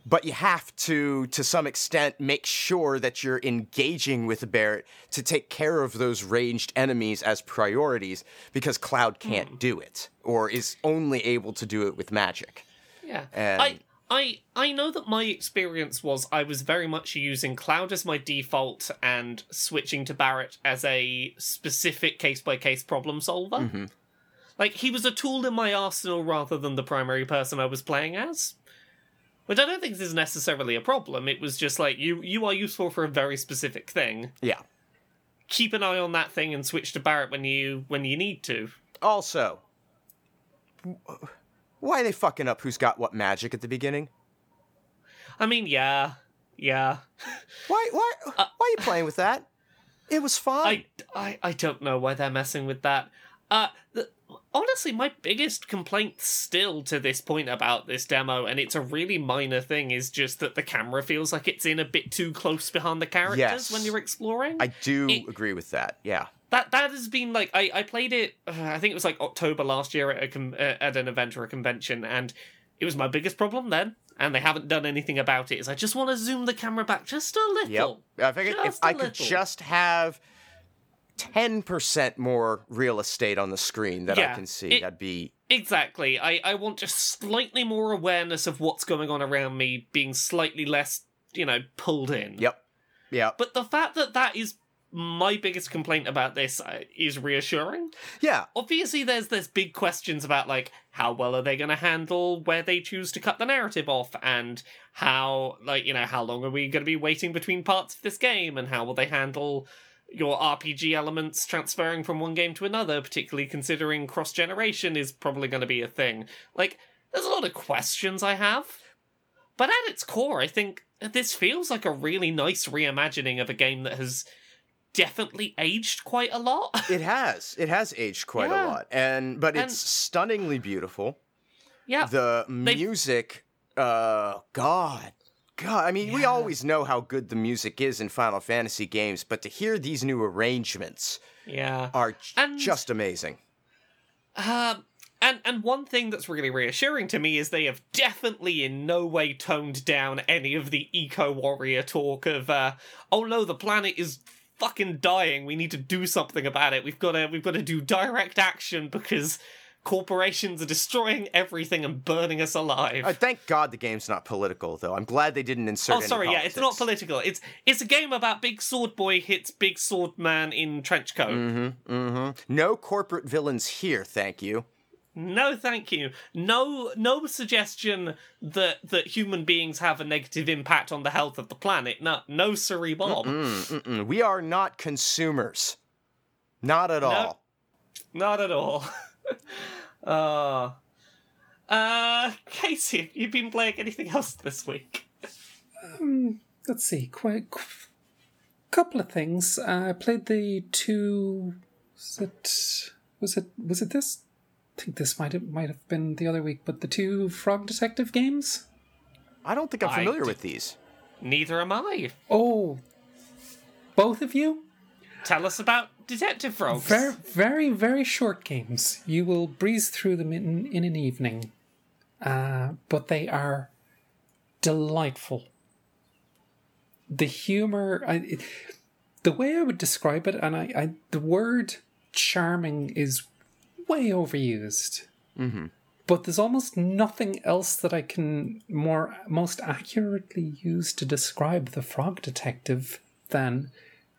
but you have to to some extent make sure that you're engaging with Barret to take care of those ranged enemies as priorities because cloud can't do it or is only able to do it with magic Yeah. And- I I I know that my experience was I was very much using Cloud as my default and switching to Barret as a specific case by case problem solver. Mm-hmm. Like he was a tool in my arsenal rather than the primary person I was playing as. Which I don't think is necessarily a problem. It was just like you you are useful for a very specific thing. yeah Keep an eye on that thing and switch to Barret when you when you need to. also why are they fucking up who's got what magic at the beginning I mean, yeah. Yeah. why why why are you playing with that it was fine I, I, I don't know why they're messing with that. Uh, the, honestly, my biggest complaint still to this point about this demo, and it's a really minor thing, is just that the camera feels like it's in a bit too close behind the characters Yes. when you're exploring. I do It- agree with that yeah that that has been like I, I played it. Uh, I think it was like October last year at a com- uh, at an event or a convention, and it was my biggest problem then. And they haven't done anything about it. Is I just want to zoom the camera back just a little. Yep. I think if I could just have ten percent more real estate on the screen that I can see, it- that'd be Exactly. I, I want just slightly more awareness of what's going on around me, being slightly less, you know, pulled in. yep, yep, But the fact that that is my biggest complaint about this uh, is reassuring. yeah, Obviously, there's there's big questions about like how well are they going to handle where they choose to cut the narrative off, and how like you know how long are we going to be waiting between parts of this game, and how will they handle your RPG elements transferring from one game to another, particularly considering cross generation is probably going to be a thing. Like, there's a lot of questions I have, but at its core, I think this feels like a really nice reimagining of a game that has definitely aged quite a lot. it has, it has aged quite Yeah. a lot, and but it's stunningly beautiful. yeah. The music, uh, God, God, I mean, we always know how good the music is in Final Fantasy games, but to hear these new arrangements Yeah. are j- And- just amazing. Um, and and one thing that's really reassuring to me is they have definitely in no way toned down any of the eco warrior talk of uh, oh no the planet is fucking dying we need to do something about it we've got to we've got to do direct action because corporations are destroying everything and burning us alive. Uh, thank God the game's not political, though. I'm glad they didn't insert. Oh, sorry. Yeah, it's not political. It's it's a game about big sword boy hits big sword man in trench coat. Mm-hmm. Mm-hmm. No corporate villains here, thank you. No, thank you. No, no suggestion that that human beings have a negative impact on the health of the planet. No, no, sirree, Bob. Mm, mm-mm. We are not consumers. Not at all. Not at all. uh, uh, Casey, have you been playing anything else this week? let's see, quite qu- couple of things. Uh, I played the two. Was it? Was it? Was it this? I think this might have might have been the other week, but the two Frog Detective games. I don't think I'm familiar d- with these. Neither am I. Oh, both of you. Tell us about Detective Frogs. Very, very, very short games. You will breeze through them in in an evening, uh, but they are delightful. The humor, I, it- the way I would describe it, and I, I the word charming is way overused. But there's almost nothing else that I can more most accurately use to describe the Frog Detective than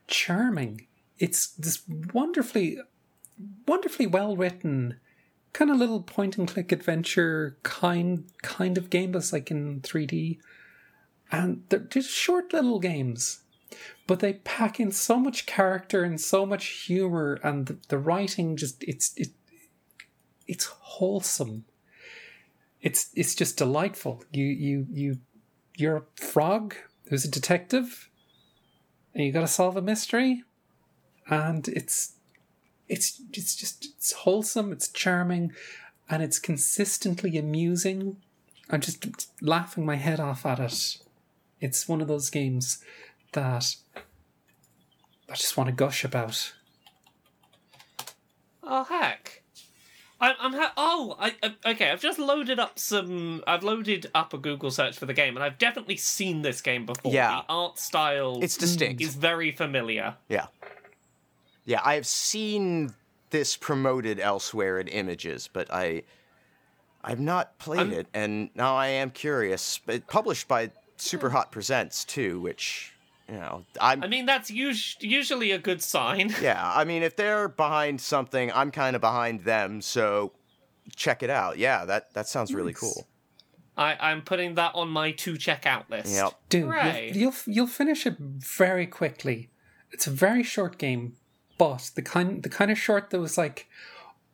charming. It's this wonderfully, wonderfully well written, kind of little point and click adventure kind kind of game, it's like in 3D. And they're just short little games, but they pack in so much character and so much humor, and the, the writing just it's it it's wholesome. It's it's just delightful. You you you you're a frog who's a detective, and you got to solve a mystery, and it's it's it's just it's wholesome. It's charming, and it's consistently amusing. I'm just laughing my head off at it. It's one of those games that I just want to gush about. Oh heck! I, I'm ha- oh I I- okay. I've just loaded up some. I've loaded up a Google search for the game, and I've definitely seen this game before. Yeah. the art style It's distinct. is very familiar. Yeah. Yeah, I have seen this promoted elsewhere in images, but I I've not played I'm- it and now I am curious. But published by Superhot Presents too, which you know, I'm I mean, that's us- usually a good sign. yeah, I mean if they're behind something, I'm kind of behind them, so check it out. Yeah, that that sounds really Nice. cool. I, I'm putting that on my to check out list. Yep. Dude, you'll, you'll you'll finish it very quickly. It's a very short game, but the kind the kind of short that was like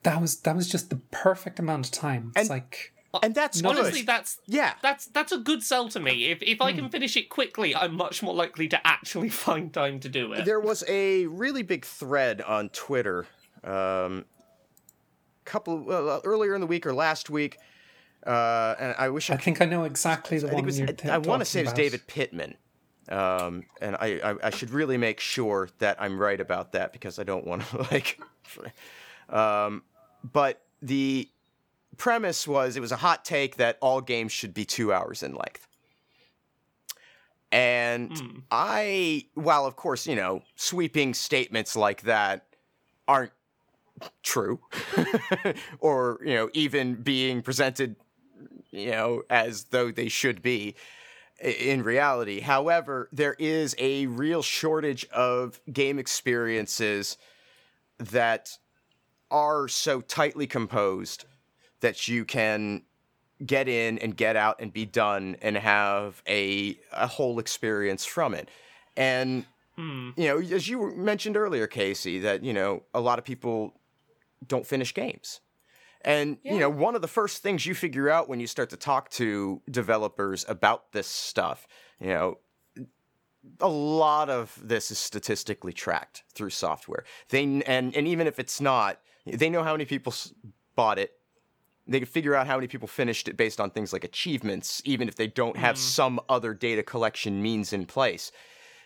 that was that was just the perfect amount of time. It's And- like And that's Honestly, good. that's Yeah. that's that's a good sell to me. If if I Hmm. can finish it quickly, I'm much more likely to actually find time to do it. There was a really big thread on Twitter, um, couple well, earlier in the week or last week, uh, and I wish I I think I know exactly the I think one it was. you're I, I want to say it was. David Pittman, um, and I, I I should really make sure that I'm right about that because I don't want to like. um, but the premise was it was a hot take that all games should be two hours in length. And Hmm. I, while of course, you know, sweeping statements like that aren't true, or, you know, even being presented you know, as though they should be in reality. However, there is a real shortage of game experiences that are so tightly composed that you can get in and get out and be done and have a a whole experience from it. And Hmm. you know, as you mentioned earlier, Casey, that you know a lot of people don't finish games. And you know, one of the first things you figure out when you start to talk to developers about this stuff, you know, a lot of this is statistically tracked through software. They and and even if it's not, they know how many people s- bought it. They can figure out how many people finished it based on things like achievements, even if they don't have some other data collection means in place.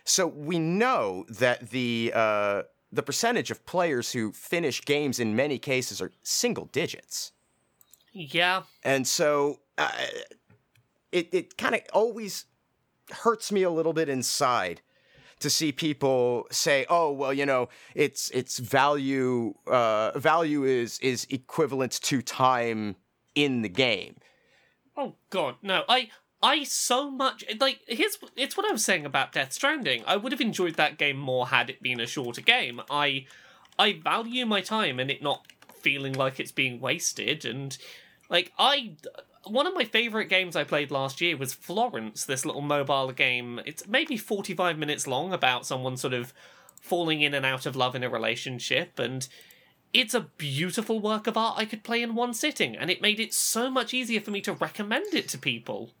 So we know that the uh, the percentage of players who finish games in many cases are single digits, Yeah. and so uh, it it kind of always hurts me a little bit inside to see people say, "Oh, well, you know, it's it's value uh, value is is equivalent to time in the game." Oh god, no. I I so much like here's it's what I was saying about Death Stranding. I would have enjoyed that game more had it been a shorter game. I I value my time and it not feeling like it's being wasted and like I one of my favorite games I played last year was Florence, this little mobile game. It's maybe 45 minutes long about someone sort of falling in and out of love in a relationship and it's a beautiful work of art I could play in one sitting, and it made it so much easier for me to recommend it to people.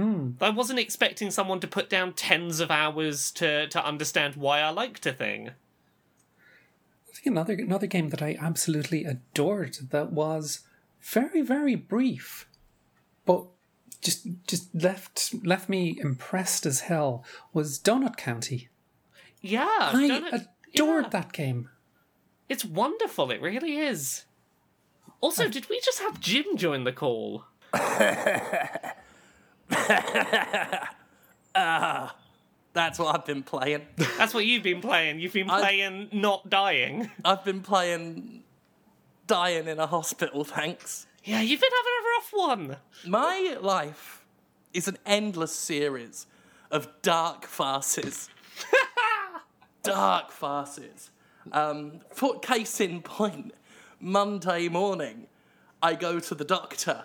Hmm. I wasn't expecting someone to put down tens of hours to, to understand why I liked a thing. I think another another game that I absolutely adored that was very very brief, but just just left left me impressed as hell was Donut County. Yeah, I don't adored yeah. that game. It's wonderful, it really is. Also, did we just have Jim join the call? That's what I've been playing. That's what you've been playing. You've been I- playing not dying. I've been playing dying in a hospital, thanks. Yeah, you've been having a rough one. My life is an endless series of dark farces. dark farces. Um, for case in point, Monday morning, I go to the doctor,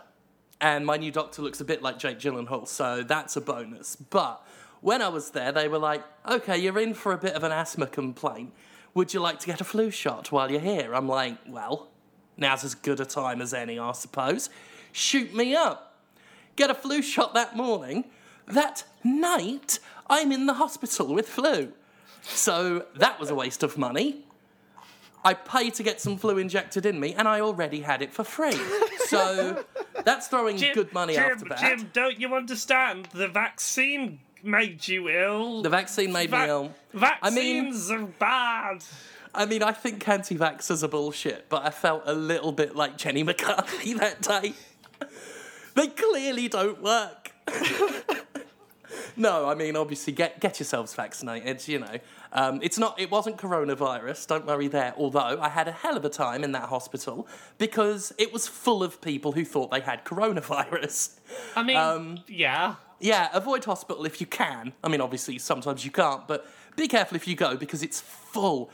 and my new doctor looks a bit like Jake Gyllenhaal, so that's a bonus. But when I was there, they were like, okay, you're in for a bit of an asthma complaint. Would you like to get a flu shot while you're here? I'm like, well, now's as good a time as any, I suppose. Shoot me up. Get a flu shot that morning. That night, I'm in the hospital with flu. So that was a waste of money. I paid to get some flu injected in me, and I already had it for free. So that's throwing good money after that. Jim, don't you understand? The vaccine made you ill. The vaccine made me Va- ill. I mean, Vaccines are bad. I mean, I think anti-vaxxers are bullshit, but I felt a little bit like Jenny McCarthy that day. they clearly don't work. no, I mean, obviously, get get yourselves vaccinated. You know, um, it's not. It wasn't coronavirus. Don't worry there. Although I had a hell of a time in that hospital because it was full of people who thought they had coronavirus. I mean, Um, yeah. Yeah, avoid hospital if you can. I mean, obviously, sometimes you can't, but be careful if you go because it's full,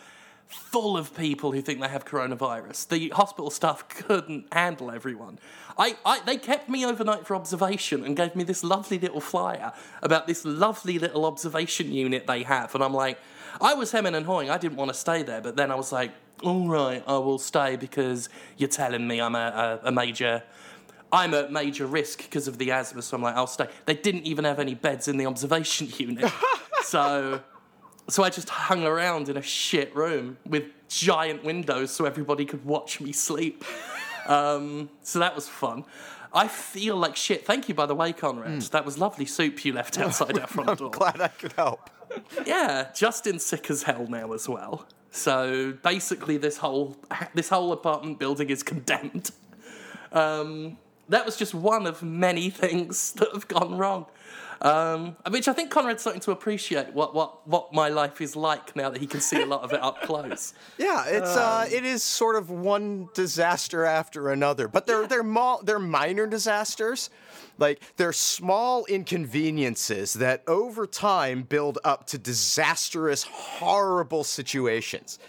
full of people who think they have coronavirus. The hospital staff couldn't handle everyone. I, I, they kept me overnight for observation and gave me this lovely little flyer about this lovely little observation unit they have. And I'm like, I was hemming and hawing. I didn't want to stay there, but then I was like, all right, I will stay because you're telling me I'm a, a, a major I'm at major risk because of the asthma, so I'm like, I'll stay. They didn't even have any beds in the observation unit. so so I just hung around in a shit room with giant windows so everybody could watch me sleep. Um, so that was fun. I feel like shit. Thank you, by the way, Conrad. That was lovely soup you left outside our front door. Glad I could help. Yeah, Justin's sick as hell now as well. So basically, this whole this whole apartment building is condemned. Um, that was just one of many things that have gone wrong. Um, which I think Conrad's starting to appreciate what, what, what my life is like now that he can see a lot of it up close. Yeah, it's uh, it is sort of one disaster after another, but they're they're mo- they're minor disasters, like they're small inconveniences that over time build up to disastrous, horrible situations.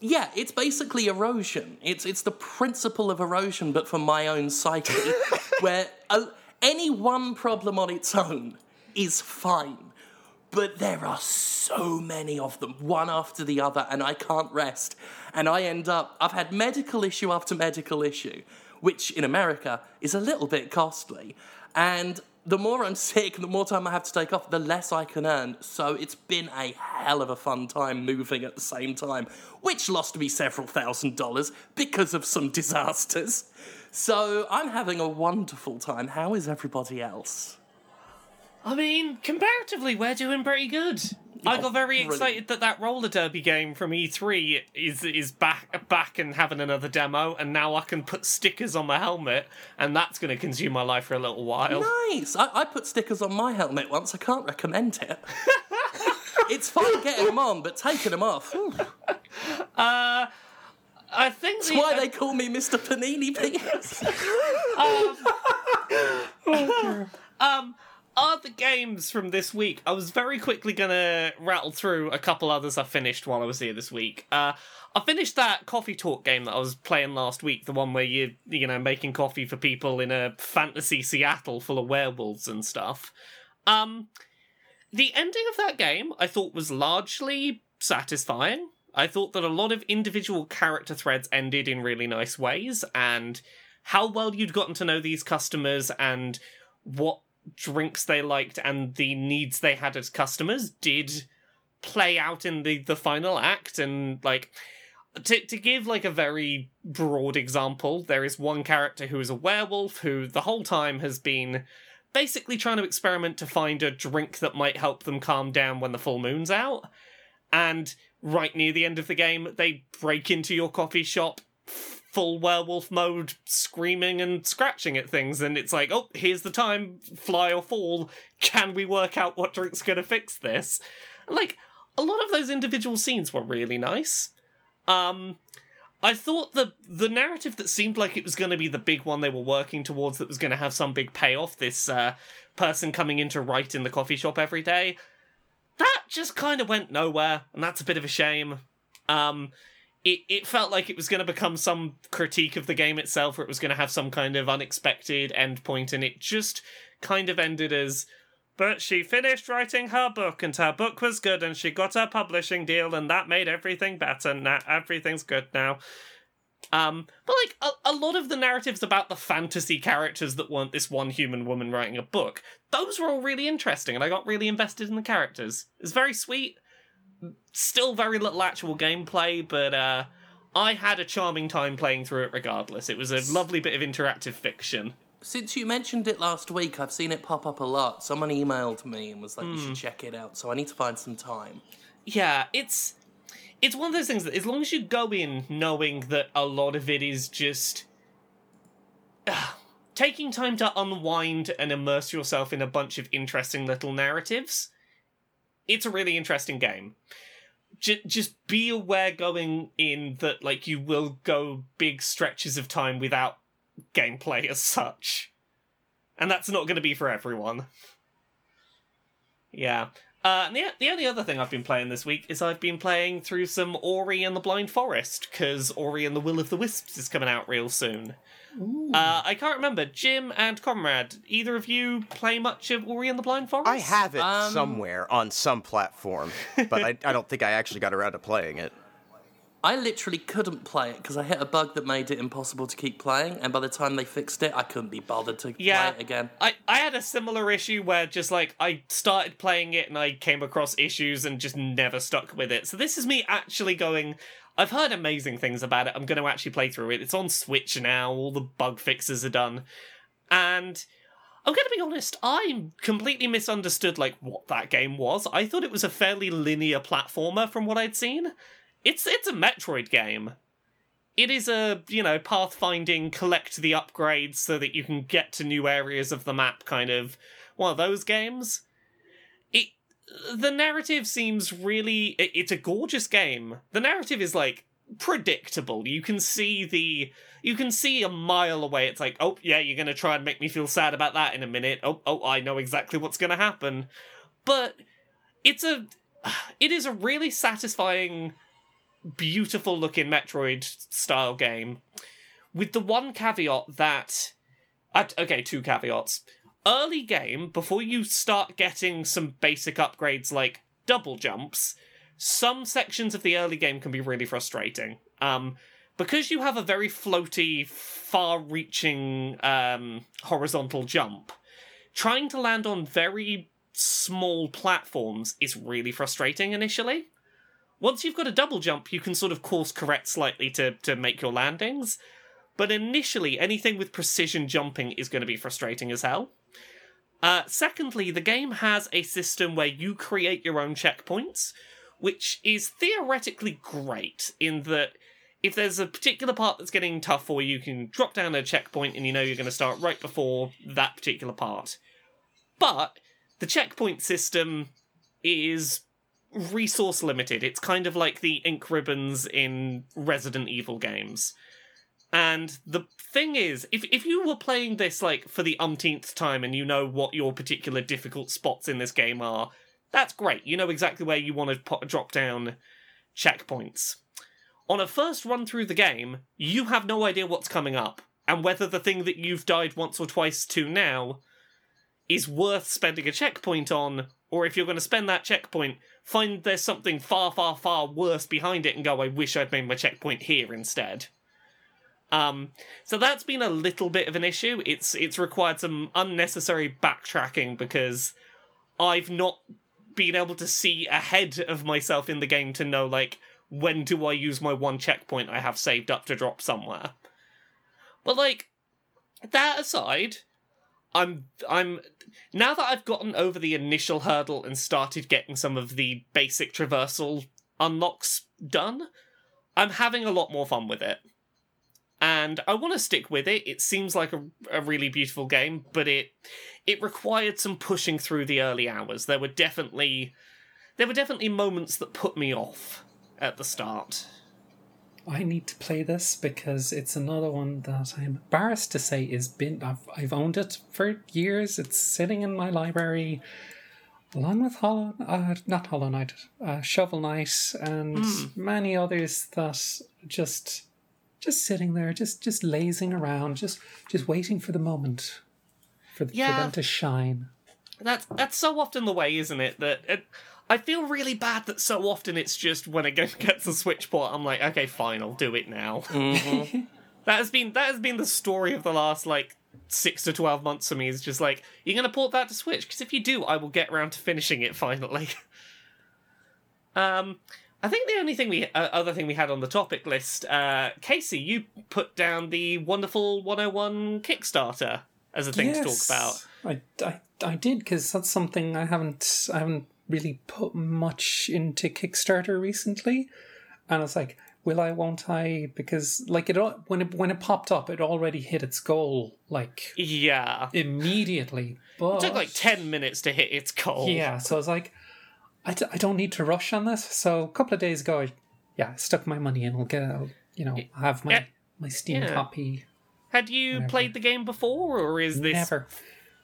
Yeah, it's basically erosion. It's it's the principle of erosion, but for my own psyche, where uh, any one problem on its own is fine, but there are so many of them, one after the other, and I can't rest. And I end up, I've had medical issue after medical issue, which in America is a little bit costly. And the more I'm sick, the more time I have to take off, the less I can earn. So it's been a hell of a fun time moving at the same time, which lost me several thousand dollars because of some disasters. So I'm having a wonderful time. How is everybody else? I mean, comparatively, we're doing pretty good. I got very brilliant. excited that that roller derby game from E3 is is back back and having another demo, and now I can put stickers on my helmet, and that's going to consume my life for a little while. Nice. I, I put stickers on my helmet once. I can't recommend it. it's fine getting them on, but taking them off. whew. Uh, I think That's the- why they call me Mr. Panini Penis. Um, other games from this week. I was very quickly gonna rattle through a couple others I finished while I was here this week. Uh, I finished that coffee talk game that I was playing last week, the one where you you know making coffee for people in a fantasy Seattle full of werewolves and stuff. Um, the ending of that game I thought was largely satisfying. I thought that a lot of individual character threads ended in really nice ways, and how well you'd gotten to know these customers and what drinks they liked and the needs they had as customers did play out in the the final act and like to to give like a very broad example there is one character who is a werewolf who the whole time has been basically trying to experiment to find a drink that might help them calm down when the full moon's out and right near the end of the game they break into your coffee shop full werewolf mode screaming and scratching at things and it's like oh here's the time fly or fall can we work out what drink's gonna fix this? Like a lot of those individual scenes were really nice. Um i thought the the narrative that seemed like it was going to be the big one they were working towards that was going to have some big payoff this uh person coming in to write in the coffee shop every day that just kind of went nowhere and that's a bit of a shame um it, it felt like it was going to become some critique of the game itself, or it was going to have some kind of unexpected end point, and it just kind of ended as. But she finished writing her book, and her book was good, and she got a publishing deal, and that made everything better. Now everything's good now. Um, but like a, a lot of the narratives about the fantasy characters that weren't this one human woman writing a book, those were all really interesting, and I got really invested in the characters. It's very sweet still very little actual gameplay, but uh, I had a charming time playing through it regardless. It was a lovely bit of interactive fiction. Since you mentioned it last week, I've seen it pop up a lot. Someone emailed me and was like, you Hmm. should check it out. So I need to find some time. Yeah, it's it's one of those things that as long as you go in knowing that a lot of it is just ah, taking time to unwind and immerse yourself in a bunch of interesting little narratives, it's a really interesting game. J- just be aware going in that like you will go big stretches of time without gameplay as such. And that's not going to be for everyone. Yeah. Uh, and the, the only other thing I've been playing this week is I've been playing through some Ori and the Blind Forest, because Ori and the Will of the Wisps is coming out real soon. Uh, I can't remember. Jim and Comrade, either of you play much of Ori and the Blind Forest? I have it Um, somewhere on some platform, but I, I don't think I actually got around to playing it. I literally couldn't play it because I hit a bug that made it impossible to keep playing, and by the time they fixed it, I couldn't be bothered to Yeah. play it again. I, I had a similar issue where just like I started playing it and I came across issues and just never stuck with it. So this is me actually going. I've heard amazing things about it. I'm going to actually play through it. It's on Switch now. All the bug fixes are done, and I'm going to be honest. I completely misunderstood like what that game was. I thought it was a fairly linear platformer from what I'd seen. It's it's a Metroid game. It is a you know pathfinding collect the upgrades so that you can get to new areas of the map kind of one of those games. It the narrative seems really it- it's a gorgeous game. The narrative is like predictable. You can see the you can see a mile away. It's like oh yeah you're gonna try and make me feel sad about that in a minute. Oh oh i know exactly what's gonna happen. But it's a it is a really satisfying beautiful looking Metroid style game, with the one caveat that. uh, Okay, two caveats. Early game, before you start getting some basic upgrades like double jumps, some sections of the early game can be really frustrating. Um, because you have a very floaty, far reaching um, horizontal jump, trying to land on very small platforms is really frustrating initially once you've got a double jump, you can sort of course correct slightly to, to make your landings. But initially, anything with precision jumping is going to be frustrating as hell. Uh, secondly, the game has a system where you create your own checkpoints, which is theoretically great in that if there's a particular part that's getting tough for you, you can drop down a checkpoint and you know you're going to start right before that particular part. But the checkpoint system is resource limited. It's kind of like the ink ribbons in Resident Evil games. And the thing is, if if you were playing this like for the umpteenth time and you know what your particular difficult spots in this game are, that's great. You know exactly where you want to drop down checkpoints. On a first run through the game, you have no idea what's coming up and whether the thing that you've died once or twice to now is worth spending a checkpoint on, or if you're going to spend that checkpoint, find there's something far, far, far worse behind it and go, I wish I'd made my checkpoint here instead. Um, so that's been a little bit of an issue. It's it's required some unnecessary backtracking because I've not been able to see ahead of myself in the game to know like when do I use my one checkpoint I have saved up to drop somewhere. But like that aside, I'm I'm now that I've gotten over the initial hurdle and started getting some of the basic traversal unlocks done, I'm having a lot more fun with it. And I want to stick with it. It seems like a, a really beautiful game, but it it required some pushing through the early hours. There were definitely there were definitely moments that put me off at the start. I need to play this because it's another one that I'm embarrassed to say is been I've I've owned it for years. It's sitting in my library along with Hollow uh, not Hollow Knight, uh, Shovel Knight and many others that just just sitting there, just just lazing around, just just waiting for the moment for, for Yeah. them to shine. That's that's so often the way, isn't it? That it, I feel really bad that so often it's just when a game gets a Switch port, I'm like, okay, fine, I'll do it now. that has been that has been the story of the last like six to twelve months for me. Is just like you're gonna port that to Switch because if you do, I will get around to finishing it finally. um. I think the only thing we, uh, other thing we had on the topic list, uh, Casey, you put down the wonderful 101 Kickstarter as a thing to talk about. I, I, I did because that's something I haven't I haven't really put much into Kickstarter recently, and I was like, "Will I? Won't I?" Because like it when it when it popped up, it already hit its goal like Yeah. immediately. But It took like 10 minutes to hit its goal. yeah, so I was like, I, d- I don't need to rush on this. So a couple of days ago, I, yeah, I stuck my money in. I'll get, I'll, you know, I'll have my Yeah. my Steam Yeah. copy. Had you played the game before, or is this. Never.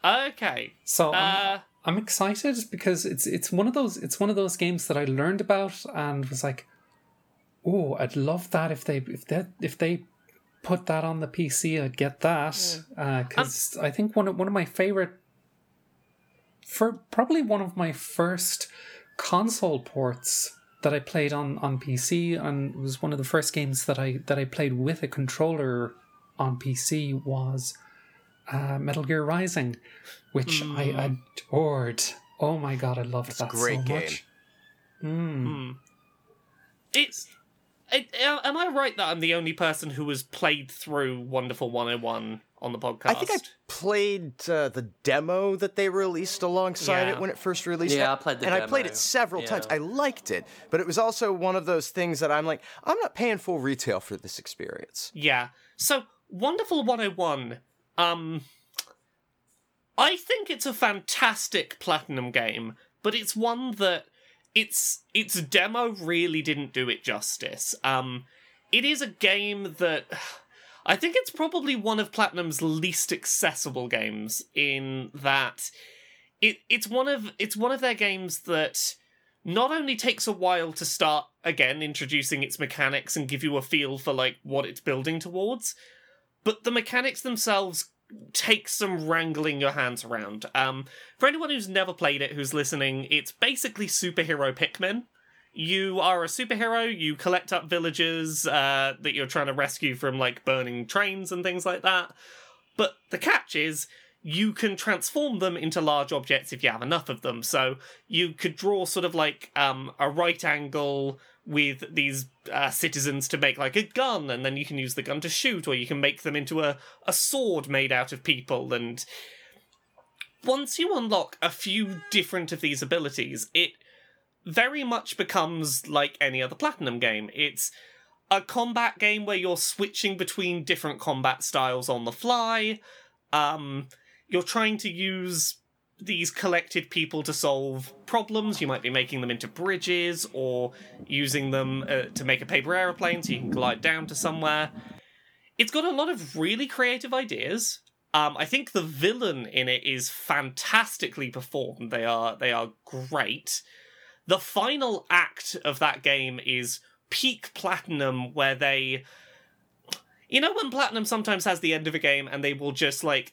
Okay. So Uh, I'm excited because it's it's one of those it's one of those games that I learned about and was like, oh, I'd love that if they if they if they put that on the PC, I'd get that. Because uh, I think one of one of my favorite, for probably one of my first console ports that I played on on PC and was one of the first games that I that I played with a controller on PC was uh, Metal Gear Rising, which I adored. Oh my god, I loved that great so game. much. Mm. It's. It, uh, am I right that I'm the only person who has played through Wonderful 101 on the podcast? I think I played uh, the demo that they released alongside Yeah. it when it first released. Yeah, I- I played the and I played it several times. I liked it, but it was also one of those things that I'm like, I'm not paying full retail for this experience. Yeah. So, Wonderful 101, um. I think it's a fantastic Platinum game, but it's one that its its demo really didn't do it justice. Um it is a game that I think it's probably one of Platinum's least accessible games in that it it's one of it's one of their games that not only takes a while to start again introducing its mechanics and give you a feel for like what it's building towards, but the mechanics themselves take some wrangling your hands around. Um, for anyone who's never played it, who's listening, it's basically superhero Pikmin. You are a superhero. You collect up villagers uh, that you're trying to rescue from like burning trains and things like that. But the catch is you can transform them into large objects if you have enough of them. So you could draw sort of like um, a right angle with these uh, citizens to make like a gun, and then you can use the gun to shoot, or you can make them into a, a sword made out of people. And once you unlock a few different of these abilities, it very much becomes like any other Platinum game. It's a combat game where you're switching between different combat styles on the fly. Um, you're trying to use these collected people to solve problems. You might be making them into bridges or using them uh, to make a paper aeroplane so you can glide down to somewhere. It's got a lot of really creative ideas. Um, I think the villain in it is fantastically performed. They are they are great. The final act of that game is peak platinum, where they, you know, when platinum sometimes has the end of a game and they will just like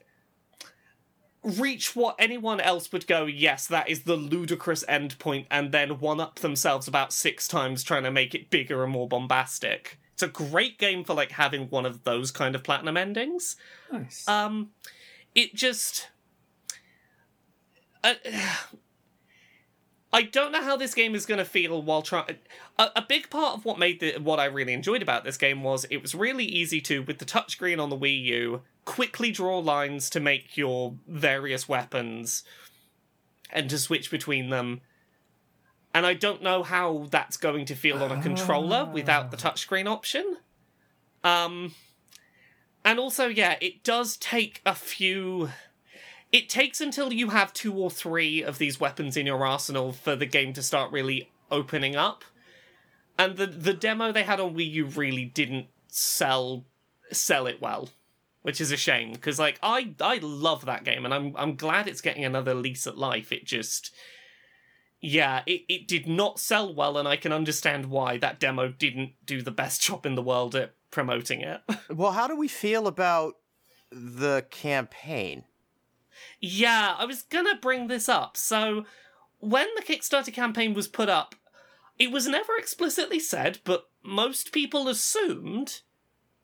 reach what anyone else would go, yes, that is the ludicrous end point, and then one up themselves about six times trying to make it bigger and more bombastic. It's a great game for like having one of those kind of platinum endings. Nice. Um, it just. Uh, I don't know how this game is going to feel while trying. A, a big part of what made the what I really enjoyed about this game was it was really easy to, with the touchscreen on the Wii U, quickly draw lines to make your various weapons, and to switch between them. And I don't know how that's going to feel on a controller without the touchscreen option. Um, and also, yeah, it does take a few. It takes until you have two or three of these weapons in your arsenal for the game to start really opening up. And the the demo they had on Wii U really didn't sell sell it well, which is a shame because like I I love that game and I'm I'm glad it's getting another lease at life. It just yeah, it, it did not sell well, and I can understand why that demo didn't do the best job in the world at promoting it. Well, how do we feel about the campaign? Yeah, I was gonna bring this up. So, when the Kickstarter campaign was put up, it was never explicitly said, but most people assumed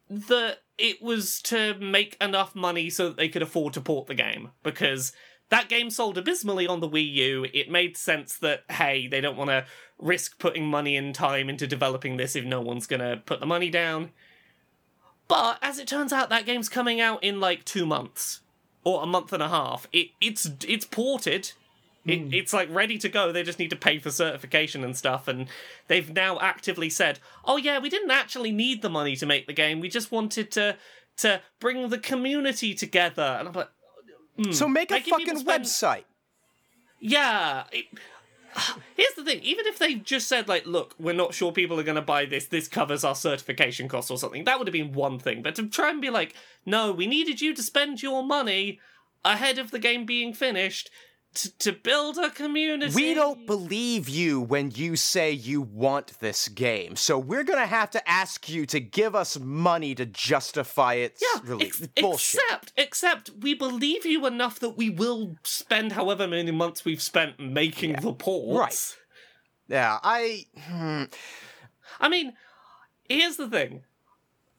that it was to make enough money so that they could afford to port the game. Because that game sold abysmally on the Wii U. It made sense that, hey, they don't want to risk putting money and time into developing this if no one's gonna put the money down. But as it turns out, that game's coming out in like two months or a month and a half. It it's it's ported. It, hmm. it's like ready to go. They just need to pay for certification and stuff. And they've now actively said, "Oh yeah, we didn't actually need the money to make the game. We just wanted to to bring the community together." And I'm like, hmm, So make a Making fucking spend- website. Yeah. it- here's the thing. Even if they just said, like, look, we're not sure people are going to buy this, this covers our certification costs or something, that would have been one thing. But to try and be like, no, we needed you to spend your money ahead of the game being finished to, to build a community. We don't believe you when you say you want this game, so we're gonna have to ask you to give us money to justify its Yeah, release. ex- Bullshit. except, except we believe you enough that we will spend however many months we've spent making the ports. Right. yeah, I. hmm, I mean, here's the thing.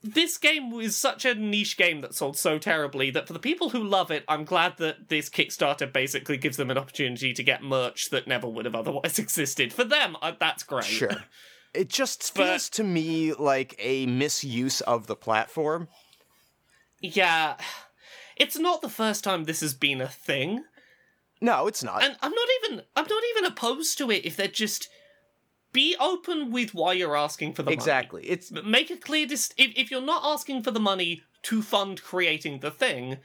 This game was such a niche game that sold so terribly that for the people who love it, I'm glad that this Kickstarter basically gives them an opportunity to get merch that never would have otherwise existed. For them, uh, that's great. Sure. It just But- feels to me like a misuse of the platform. Yeah. It's not the first time this has been a thing. No, it's not. And I'm not even I'm not even opposed to it if they're just be open with why you're asking for the money. exactly. It's make a clear dis- if if you're not asking for the money to fund creating the thing,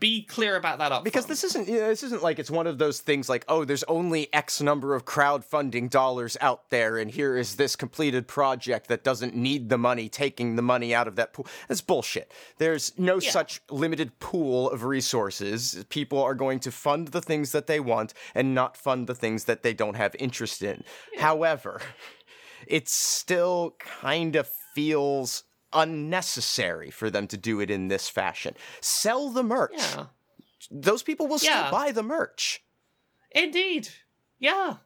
be clear about that up because front. this isn't you know, this isn't like it's one of those things like oh there's only x number of crowdfunding dollars out there and here is this completed project that doesn't need the money taking the money out of that pool. That's bullshit. There's no Yeah. such limited pool of resources. People are going to fund the things that they want and not fund the things that they don't have interest in. However it still kind of feels unnecessary for them to do it in this fashion sell the merch Yeah. those people will still buy the merch. Indeed. Yeah.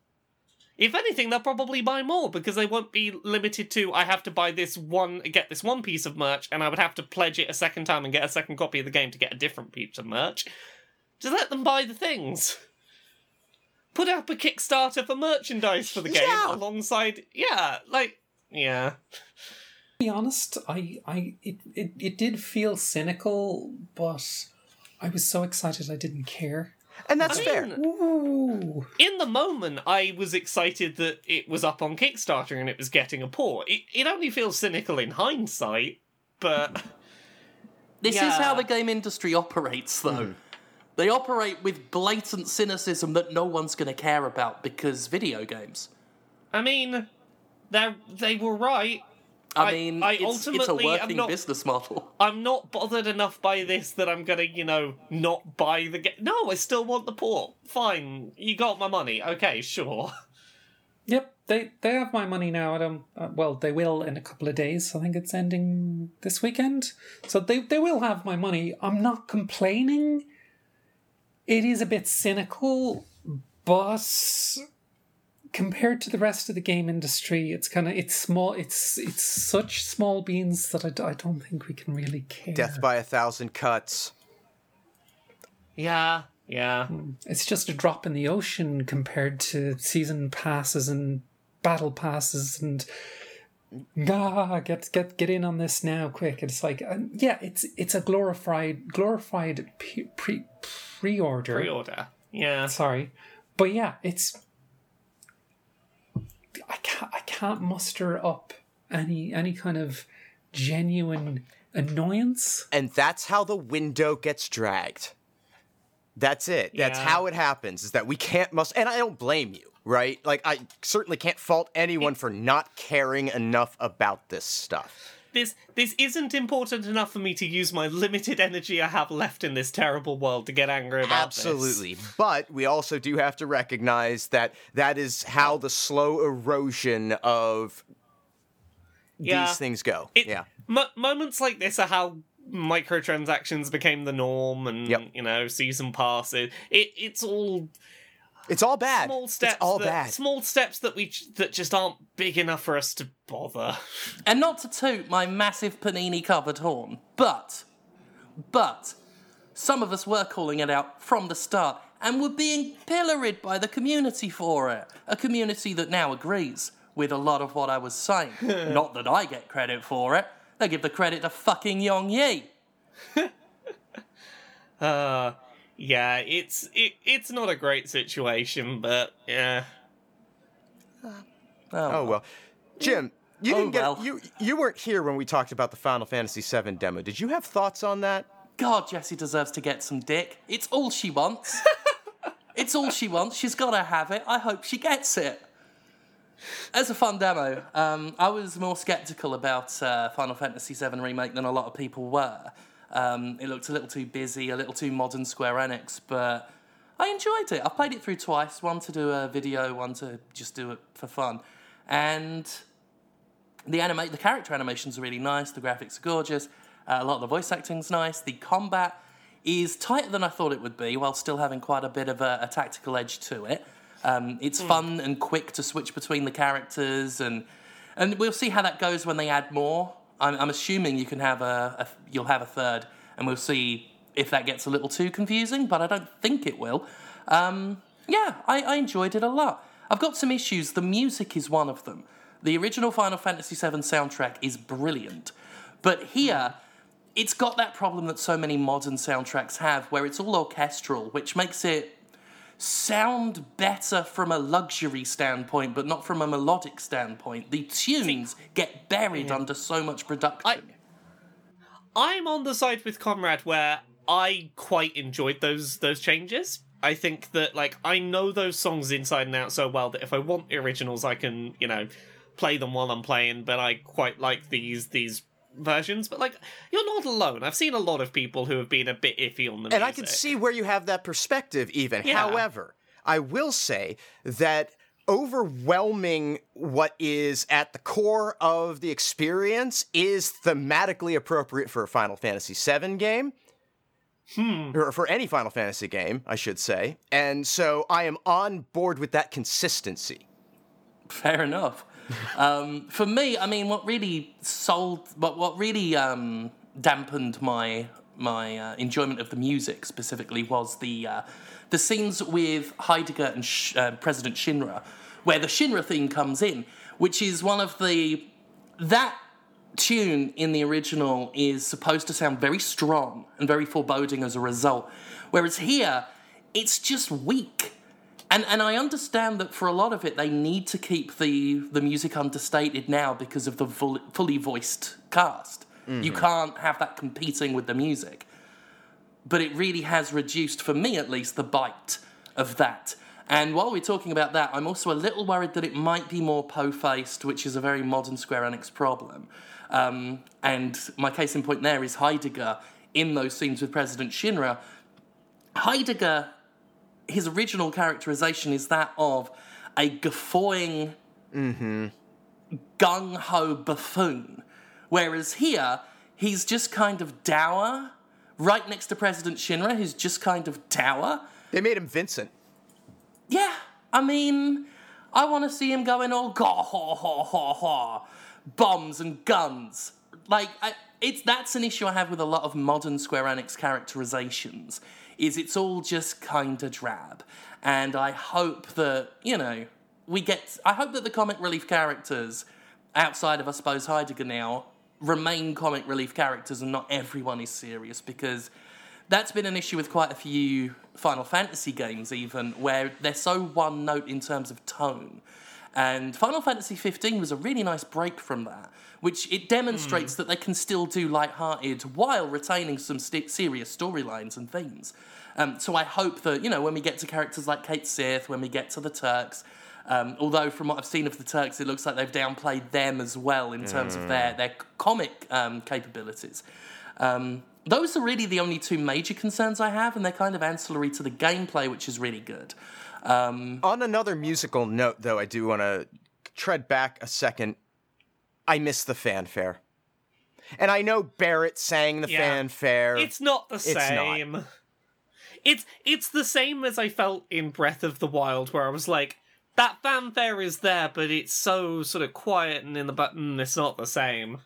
If anything, they'll probably buy more because they won't be limited to I have to buy this one get this one piece of merch and I would have to pledge it a second time and get a second copy of the game to get a different piece of merch. Just let them buy the things. Put up a Kickstarter for merchandise for the game Yeah. alongside yeah, like yeah. To be honest, I, I, it, it, it did feel cynical, but I was so excited I didn't care. And that's I fair. mean, Ooh. in the moment, I was excited that it was up on Kickstarter and it was getting a port. It, it only feels cynical in hindsight, but This is how the game industry operates, though. Hmm. They operate with blatant cynicism that no one's going to care about because video games. I mean, they they were right. I, I- mean, I it's, it's a ultimately am working not- business model. I'm not bothered enough by this that I'm gonna, you know, not buy the game. No, I still want the port. Fine, you got my money. Okay, sure. Yep, they they have my money now. I don't. Uh, well, they will in a couple of days. I think it's ending this weekend, so they they will have my money. I'm not complaining. It is a bit cynical, but compared to the rest of the game industry, it's kind of it's small. It's it's such small beans that I, I don't think we can really care. Death by a thousand cuts. Yeah, yeah. It's just a drop in the ocean compared to season passes and battle passes and ah, get get get in on this now, quick! It's like uh, yeah, it's it's a glorified glorified pre pre pre order. Pre-order. Yeah. Sorry, but yeah, it's I can't I can't muster up any any kind of genuine annoyance. And that's how the window gets dragged. That's it. That's Yeah. how it happens. Is that we can't must and I don't blame you, right? Like I certainly can't fault anyone for not caring enough about this stuff. This this isn't important enough for me to use my limited energy I have left in this terrible world to get angry about this. Absolutely. But we also do have to recognize that that is how the slow erosion of Yeah. these things go. It- yeah. Mo- moments like this are how microtransactions became the norm, and Yep. you know, season passes. It it's all It's all bad. small steps. it's all that, bad. Small steps that we that just aren't big enough for us to bother. And not to toot my massive panini covered horn, but, but, some of us were calling it out from the start and were being pilloried by the community for it. A community that now agrees with a lot of what I was saying. not that I get credit for it. They give the credit to fucking Yong Yea. Uh, yeah, it's it, it's not a great situation, but yeah. Oh well, Jim, you Oh, didn't get well. you you weren't here when we talked about the Final Fantasy VII demo. Did you have thoughts on that? God, Jessie deserves to get some dick. It's all she wants. it's all she wants. She's got to have it. I hope she gets it. As a fun demo, um, I was more skeptical about uh, Final Fantasy VII Remake than a lot of people were. Um, it looked a little too busy, a little too modern Square Enix, but I enjoyed it. I played it through twice one to do a video, one to just do it for fun. And the animate the character animations are really nice the graphics are gorgeous uh, a lot of the voice acting's nice the combat is tighter than i thought it would be while still having quite a bit of a, a tactical edge to it um, it's fun and quick to switch between the characters and and we'll see how that goes when they add more i'm, I'm assuming you can have a, a you'll have a third and we'll see if that gets a little too confusing but i don't think it will. Um, yeah I, I enjoyed it a lot. I've got some issues. The music is one of them. The original Final Fantasy VII soundtrack is brilliant, but here it's got that problem that so many modern soundtracks have, where it's all orchestral, which makes it sound better from a luxury standpoint, but not from a melodic standpoint. The tunes get buried under so much production. I'm on the side with Comrade where I quite enjoyed those those changes. I think that like I know those songs inside and out so well that if I want the originals, I can you know play them while I'm playing. But I quite like these these versions. But like you're not alone. I've seen a lot of people who have been a bit iffy on the And I can see where you have that perspective, even. Yeah. However, I will say that overwhelming what is at the core of the experience is thematically appropriate for a Final Fantasy VII game. Hmm. Or for any Final Fantasy game, I should say. And so I am on board with that consistency. Fair enough. Um, for me, I mean, what really sold, what what really um, dampened my my uh, enjoyment of the music specifically was the uh, the scenes with Heidegger and Sh- uh, President Shinra, where the Shinra theme comes in, which is one of the that tune in the original is supposed to sound very strong and very foreboding as a result, whereas here it's just weak. And and I understand that for a lot of it they need to keep the the music understated now because of the full, fully voiced cast. You can't have that competing with the music. But it really has reduced, for me at least, the bite of that. And while we're talking about that, I'm also a little worried that it might be more po-faced, which is a very modern Square Enix problem. Um, and my case in point there is Heidegger in those scenes with President Shinra. Heidegger his original characterization is that of a guffawing, gung ho buffoon. Whereas here, he's just kind of dour, right next to President Shinra, who's just kind of dour. They made him Vincent. Yeah, I mean, I want to see him going all gaw ha ha ha ha, bombs and guns. Like, I, it's that's an issue I have with a lot of modern Square Enix characterizations. Is it's all just kind of drab, and I hope that you know we get. I hope that the comic relief characters, outside of I suppose Heidegger now, remain comic relief characters, and not everyone is serious because that's been an issue with quite a few Final Fantasy games, even where they're so one note in terms of tone. And Final Fantasy 15 was a really nice break from that, which it demonstrates that they can still do light-hearted while retaining some st- serious storylines and themes. Um, so I hope that you know when we get to characters like Cait Sith, when we get to the Turks, um, although from what I've seen of the Turks, it looks like they've downplayed them as well in terms of their their comic um, capabilities. Um, those are really the only two major concerns I have, and they're kind of ancillary to the gameplay, which is really good. Um, On another musical note, though, I do want to tread back a second. I miss the fanfare. And I know Barret sang the Yeah. fanfare. It's not the not. same. It's it's the same as I felt in Breath of the Wild, where I was like, that fanfare is there, but it's so sort of quiet and in the button. It's not the same.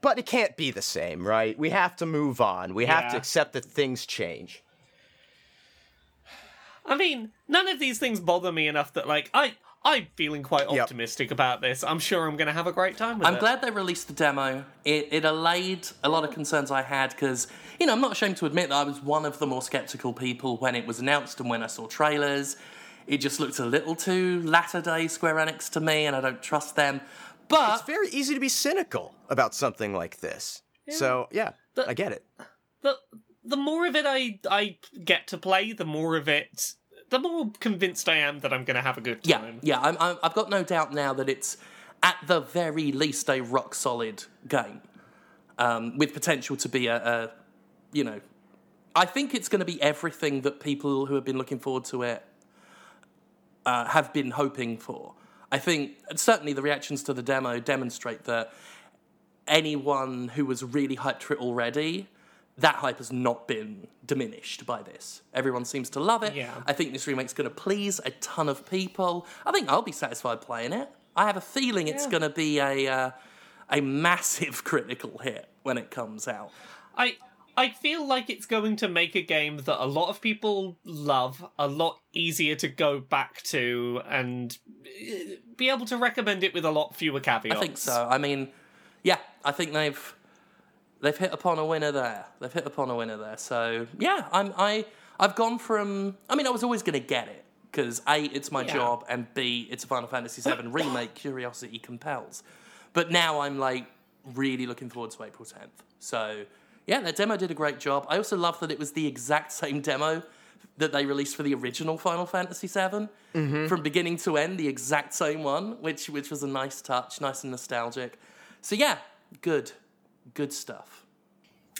But it can't be the same, right? We have to move on. We have to accept that things change. I mean, none of these things bother me enough that like I I'm feeling quite Yep. optimistic about this. I'm sure I'm going to have a great time with it. I'm it. glad they released the demo. It, it allayed a lot of concerns I had because, you know, I'm not ashamed to admit that I was one of the more skeptical people when it was announced and when I saw trailers. It just looked a little too latter day Square Enix to me, and I don't trust them. But It's very easy to be cynical about something like this. So yeah, The- I get it. the the more of it I I get to play, the more of it, the more convinced I am that I'm going to have a good yeah, time. yeah, I'm, I'm, I've got no doubt now that it's at the very least a rock solid game um, with potential to be a, a, you know, I think it's going to be everything that people who have been looking forward to it uh, have been hoping for. I think certainly the reactions to the demo demonstrate that anyone who was really hyped for it already, that hype has not been diminished by this. Everyone seems to love it. Yeah. I think this remake's going to please a ton of people. I think I'll be satisfied playing it. I have a feeling it's Yeah. going to be a uh, a massive critical hit when it comes out. I I feel like it's going to make a game that a lot of people love, a lot easier to go back to, and uh, be able to recommend it with a lot fewer caveats. I think so. I mean, yeah, I think they've they've hit upon a winner there. They've hit upon a winner there. So yeah, I'm I I've gone from. I mean, I was always going to get it because a it's my Yeah. job and b it's a Final Fantasy VII remake. Curiosity compels. But now I'm like really looking forward to April 10th. So yeah, that demo did a great job. I also love that it was the exact same demo that they released for the original Final Fantasy VII mm-hmm. from beginning to end, the exact same one, which which was a nice touch, nice and nostalgic. So yeah, good, good stuff.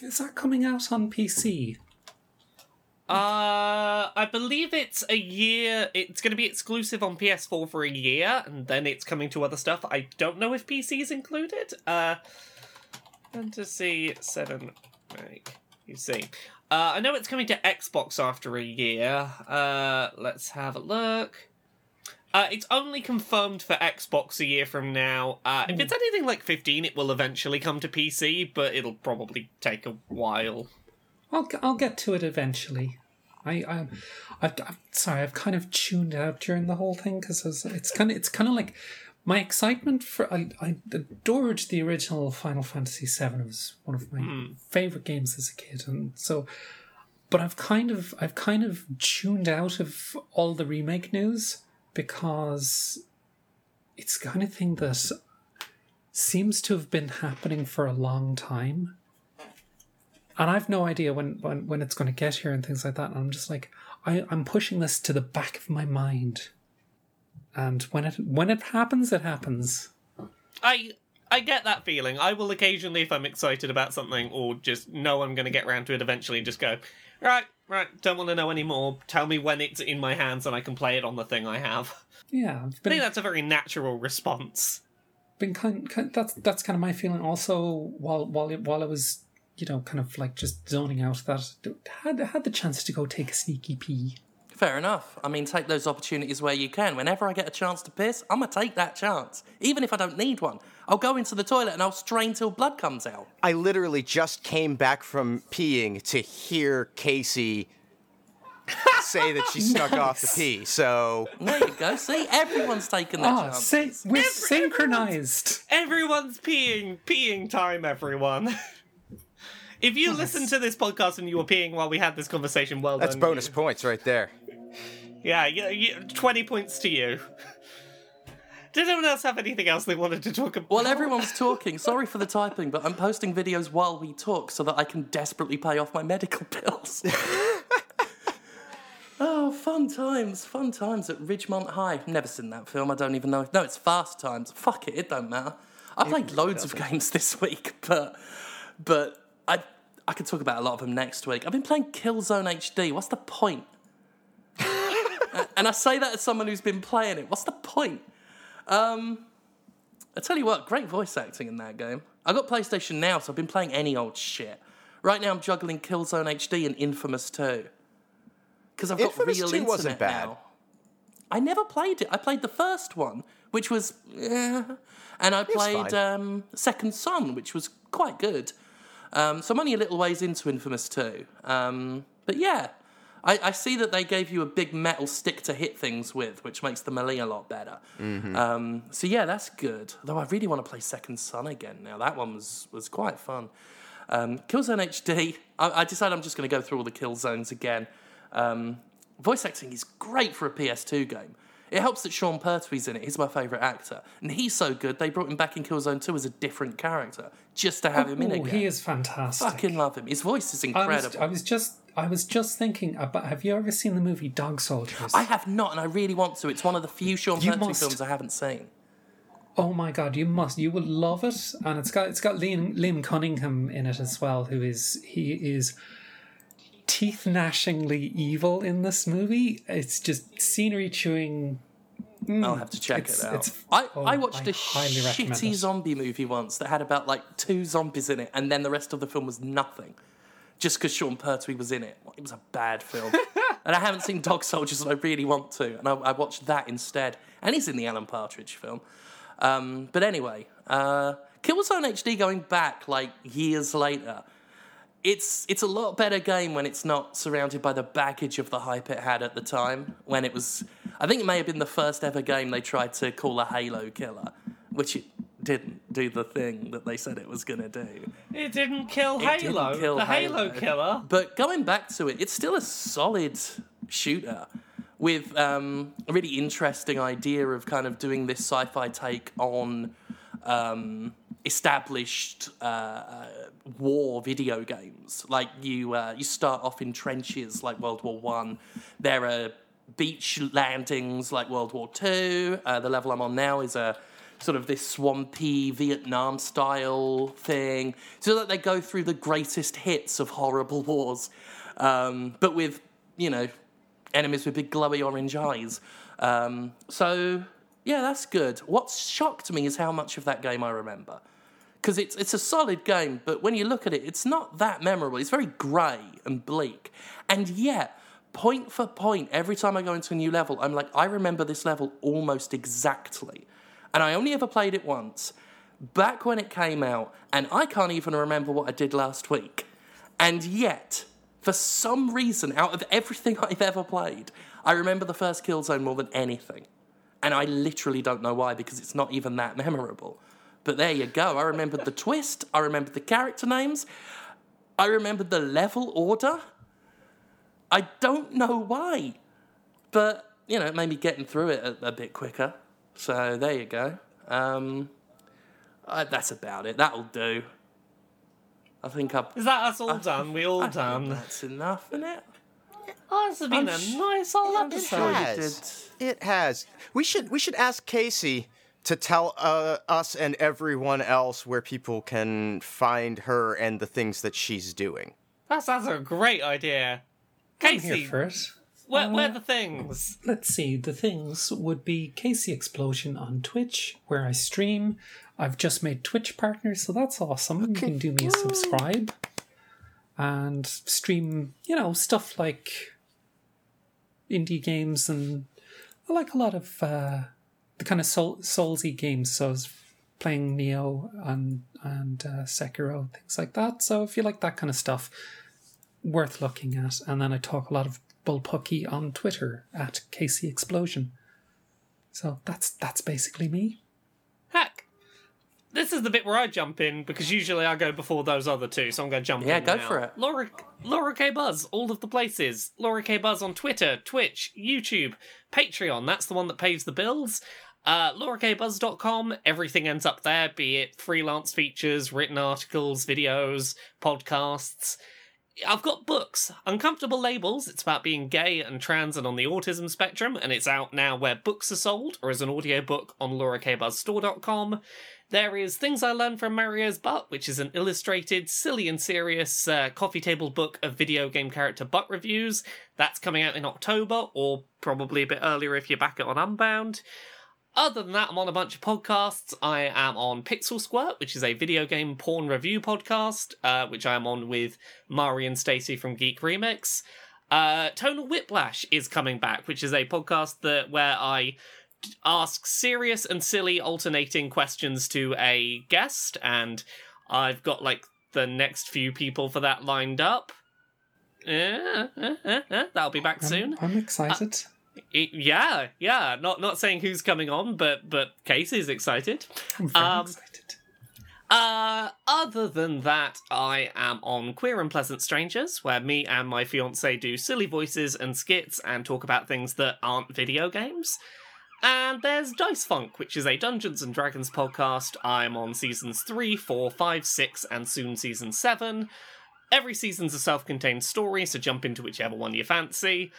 Is that coming out on PC? Uh, I believe it's a year. It's going to be exclusive on PS4 for a year, and then it's coming to other stuff. I don't know if PC is included. Uh, Fantasy Seven, make you see. Uh, I know it's coming to Xbox after a year. Uh, let's have a look. Uh, it's only confirmed for Xbox a year from now. Uh, if it's anything like 15, it will eventually come to PC, but it'll probably take a while. I'll I'll get to it eventually. I I, I I'm sorry, I've kind of tuned out during the whole thing because it's kind of it's kind of like my excitement for I, I adored the original Final Fantasy VII. It was one of my favorite games as a kid, and so. But I've kind of I've kind of tuned out of all the remake news because it's the kind of thing that seems to have been happening for a long time and I've no idea when, when, when it's going to get here and things like that. And I'm just like, I, I'm pushing this to the back of my mind, and when it when it happens, it happens. I I get that feeling. I will occasionally, if I'm excited about something, or just know I'm going to get round to it eventually, and just go, right, right, don't want to know anymore. Tell me when it's in my hands and I can play it on the thing I have. Yeah, I've I think that's a very natural response. been kind, kind that's that's kind of my feeling. Also, while while it, while I was you know kind of like just zoning out, that had had the chance to go take a sneaky pee. Fair enough. I mean, take those opportunities where you can. Whenever I get a chance to piss, I'm gonna take that chance, even if I don't need one. I'll go into the toilet and I'll strain till blood comes out. I literally just came back from peeing to hear Casey say that she snuck off to pee. So There you go. See, everyone's taken that Ah, chance. say, we're synchronized. Everyone's peeing, peeing time, everyone. if you listen to this podcast and you were peeing while we had this conversation, well done. that's done. bonus you. points right there. Yeah, yeah, yeah, 20 points to you. Did anyone else have anything else they wanted to talk about? Well, everyone's talking, sorry for the typing, but I'm posting videos while we talk so that I can desperately pay off my medical bills. oh, fun times, fun times at Ridgemont High. Never seen that film. I don't even know. No, it's Fast Times. Fuck it, it don't matter. I played loads of games this week, but but I I could talk about a lot of them next week. I've been playing Killzone HD. What's the point? and I say that as someone who's been playing it. What's the point? Um, I tell you what, great voice acting in that game. I got PlayStation now, so I've been playing any old shit. Right now, I'm juggling Killzone HD and Infamous 2. Because I've got Infamous real 2 internet wasn't bad. now. I never played it. I played the first one, which was, eh, and I played um, Second Son, which was quite good. Um, so I'm only a little ways into Infamous 2. Um, but yeah, I, I see that they gave you a big metal stick to hit things with, which makes the melee a lot better. Um, so yeah, that's good. Though I really want to play Second Son again now. That one was was quite fun. Um, Killzone HD. I, I decided I'm just going to go through all the kill zones again. Um, voice acting is great for a PS2 game. It helps that Sean Pertwee's in it. He's my favourite actor, and he's so good they brought him back in Killzone 2 as a different character just to have him in Oh, again. he is fantastic. Fucking love him. His voice is I was, incredible. I was just I was just thinking about have you ever seen the movie Dog Soldiers? I have not, and I really want to. It's one of the few Sean You Pertwee must. films I haven't seen. Oh my god, you must you will love it. And it's got it's got Liam Liam Cunningham in it as well, who is he is teeth gnashingly evil in this movie. It's just scenery chewing mm, I'll have to check it out. it's- I, oh, I watched I a shitty zombie movie once that had about like two zombies in it, and then the rest of the film was nothing. Just because Sean Pertwee was in it. It was a bad film. and I haven't seen Dog Soldiers, and I really want to. And I, I watched that instead. And he's in the Alan Partridge film. Um, but anyway, uh, Killzone HD going back like years later. It's it's a lot better game when it's not surrounded by the baggage of the hype it had at the time. When it was, I think it may have been the first ever game they tried to call a Halo killer, which it didn't do the thing that they said it was gonna do. It didn't kill It didn't Halo. kill the Halo, Halo. killer. But going back to it, it's still a solid shooter with um, a really interesting idea of kind of doing this sci-fi take on um, established uh, uh, war video games. Like you, uh, you start off in trenches like World War One. There are beach landings like World War Two. Uh, the level I'm on now is a sort of this swampy Vietnam style thing. So that they go through the greatest hits of horrible wars, um, but with you know enemies with big glowy orange eyes. Um, so yeah, that's good. What's shocked me is how much of that game I remember. Because it's it's a solid game, but when you look at it, it's not that memorable. It's very grey and bleak. And yet, point for point, every time I go into a new level, I'm like, I remember this level almost exactly. And I only ever played it once, back when it came out, and I can't even remember what I did last week. And yet, for some reason, out of everything I've ever played, I remember the first Killzone more than anything. And I literally don't know why, because it's not even that memorable. But there you go. I remembered the twist. I remembered the character names. I remembered the level order. I don't know why. But, you know, it made me getting through it a, a bit quicker. So there you go. Um, uh, that's about it. That'll do. I think I've. Is that us all done? We all I think done. That's enough, isn't it? Oh, this has been I'm a sh- nice old I'm episode. sure you has. It has. We should we should ask Casey to tell uh, us and everyone else where people can find her and the things that she's doing. That sounds a great idea. I'm here Casey, for where, where are the things? Let's see. The things would be Casey Explosion on Twitch, where I stream. I've just made Twitch partners, so that's awesome. You can do me a subscribe and stream, you know, stuff like indie games and I like a lot of uh, the kind of soul, soulsy games. So I was playing Nioh and and uh, Sekiro, things like that. So if you like that kind of stuff, worth looking at. And then I talk a lot of bullpucky on Twitter at Casey Explosion. So that's that's basically me. Heck, this is the bit where I jump in because usually I go before those other two, so I'm going to jump in. Yeah, in. go now. for it. Laura, Laura K Buzz, all of the places. Laura K Buzz on Twitter, Twitch, YouTube, Patreon. That's the one that pays the bills. Uh, LauraKBuzz.com, everything ends up there, be it freelance features, written articles, videos, podcasts. I've got books, Uncomfortable Labels. It's about being gay and trans and on the autism spectrum, and it's out now where books are sold or as an audiobook on laurakbuzzstore.com. There is Things I Learned from Mario's Butt, which is an illustrated, silly and serious uh, coffee table book of video game character butt reviews. That's coming out in October, or probably a bit earlier if you back it on Unbound. Other than that, I'm on a bunch of podcasts. I am on Pixel Squirt, which is a video game porn review podcast, uh, which I am on with Mari and Stacy from Geek Remix. Uh, Tonal Whiplash is coming back, which is a podcast that where I ask serious and silly alternating questions to a guest, and I've got like the next few people for that lined up. eh, eh, eh, that'll be back soon. I'm excited. It- yeah, yeah. Not not saying who's coming on, but but Casey's excited. I'm very um, excited. Uh, other than that, I am on Queer and Pleasant Strangers, where me and my fiance do silly voices and skits and talk about things that aren't video games. And there's Dice Funk, which is a Dungeons and Dragons podcast. I'm on seasons 3, 4, 5, 6, and soon season 7. Every season's a self contained story, so jump into whichever one you fancy.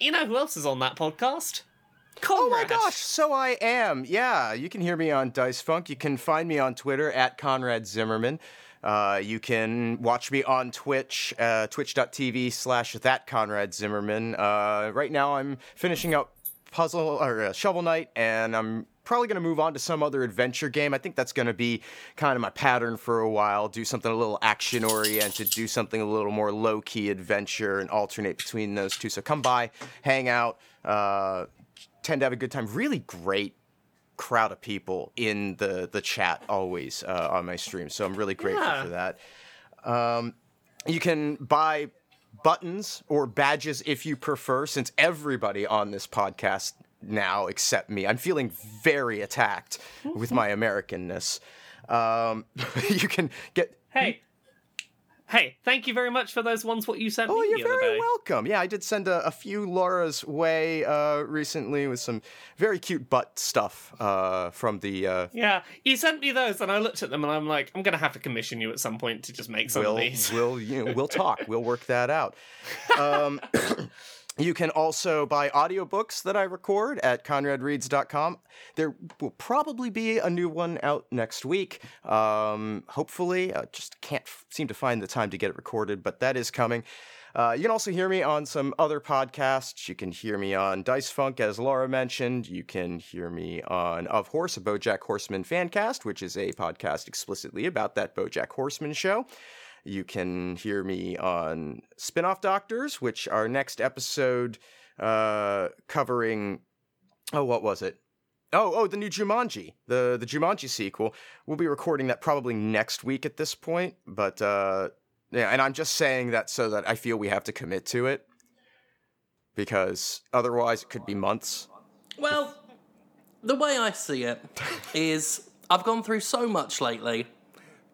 You know who else is on that podcast? Oh my gosh, so I am. Yeah, you can hear me on Dice Funk. You can find me on Twitter at Conrad Zimmerman. Uh, you can watch me on Twitch, uh, twitch.tv slash that Conrad Zimmerman. Uh, right now I'm finishing up Puzzle or uh, Shovel Knight, and I'm probably going to move on to some other adventure game. I think that's going to be kind of my pattern for a while. Do something a little action oriented, do something a little more low key adventure, and alternate between those two. So come by, hang out. Uh, tend to have a good time. Really great crowd of people in the the chat always uh, on my stream. So I'm really grateful Yeah. for that. Um, you can buy buttons or badges if you prefer, since everybody on this podcast now except me. I'm feeling very attacked with my Americanness. Um, you can get. Hey. Hey, thank you very much for those ones what you sent Oh, me Oh, you're very day. welcome. Yeah, I did send a, a few Laura's way uh, recently with some very cute butt stuff uh, from the. Uh, Yeah, you sent me those, and I looked at them, and I'm like, I'm gonna have to commission you at some point to just make some we'll of these. we'll you know, we'll talk. We'll work that out. Um, you can also buy audiobooks that I record at conradreads.com. There will probably be a new one out next week. Um, hopefully, I just can't f- seem to find the time to get it recorded, but that is coming. Uh, you can also hear me on some other podcasts. You can hear me on Dice Funk, as Laura mentioned. You can hear me on Of Horse, a Bojack Horseman fancast, which is a podcast explicitly about that Bojack Horseman show. You can hear me on Spinoff Doctors, which our next episode uh, covering. Oh, what was it? Oh, oh, the new Jumanji, the the Jumanji sequel. We'll be recording that probably next week at this point, but uh, yeah, and I'm just saying that so that I feel we have to commit to it because otherwise it could be months. Well, the way I see it is I've gone through so much lately.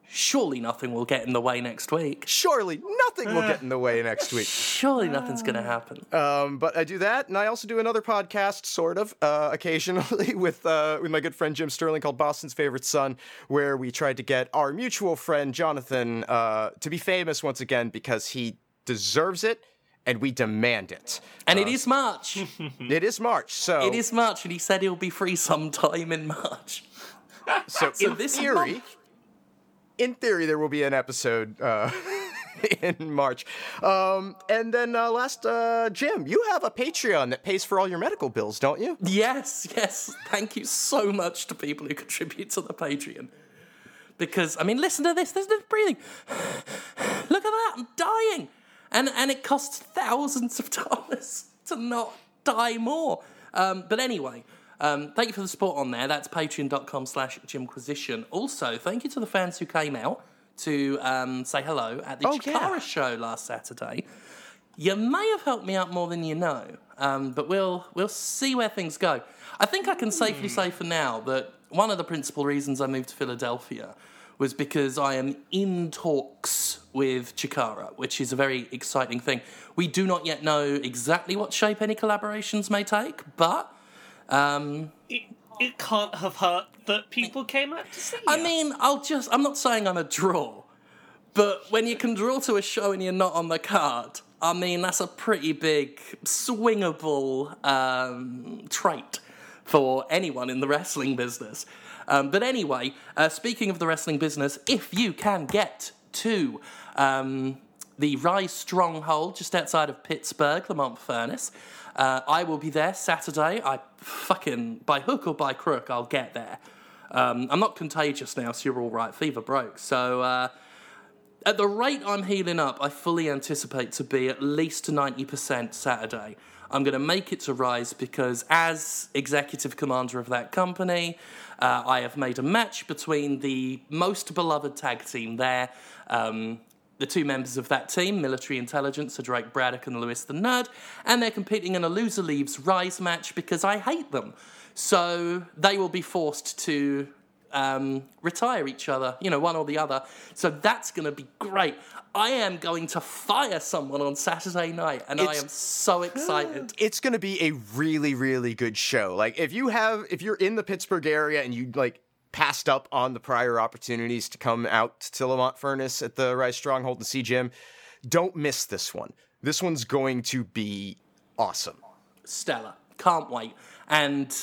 Surely nothing will get in the way next week. Surely nothing will get in the way next week. Surely nothing's going to happen. Um, but I do that, and I also do another podcast, sort of, uh, occasionally with uh, with my good friend Jim Sterling called Boston's Favorite Son, where we tried to get our mutual friend Jonathan uh, to be famous once again because he deserves it, and we demand it. And it is March. It is March, so it is March, and he said he'll be free sometime in March. so, So in this theory. month- In theory, there will be an episode uh, in March. Um, and then uh, last, uh, Jim, you have a Patreon that pays for all your medical bills, don't you? Yes, yes. Thank you so much to people who contribute to the Patreon. Because, I mean, listen to this. There's no breathing. Look at that. I'm dying. And, and it costs thousands of dollars to not die more. Um, but anyway, um, thank you for the support on there. That's patreon.com slash Jimquisition. Also, thank you to the fans who came out to um, say hello at the Oh, Chikara yeah. show last Saturday. You may have helped me out more than you know, um, but we'll we'll see where things go. I think I can safely say for now that one of the principal reasons I moved to Philadelphia was because I am in talks with Chikara, which is a very exciting thing. We do not yet know exactly what shape any collaborations may take, but um, It, it can't have hurt that people came out to see you. I you. mean, I'll just. I'm not saying I'm a draw, but when you can draw to a show and you're not on the card, I mean, that's a pretty big swingable um, trait for anyone in the wrestling business. Um, but anyway, uh, speaking of the wrestling business, if you can get to um, the Rise Stronghold just outside of Pittsburgh, Lemont Furnace, uh, I will be there Saturday. I fucking, by hook or by crook, I'll get there. Um, I'm not contagious now, so you're all right. Fever broke. So, uh, at the rate I'm healing up, I fully anticipate to be at least 90% Saturday. I'm going to make it to Rise because, as executive commander of that company, uh, I have made a match between the most beloved tag team there, um, the two members of that team, military intelligence, are Drake Braddock and Lewis the Nerd, and they're competing in a loser leaves rise match because I hate them. So they will be forced to um, retire each other, you know, one or the other. So that's going to be great. I am going to fire someone on Saturday night, and I am so excited. it's going to be a really really good show like if you have if you're in the pittsburgh area and you like passed up on the prior opportunities to come out to lemont furnace at the rise stronghold and see jim don't miss this one this one's going to be awesome Stella, Can't wait. And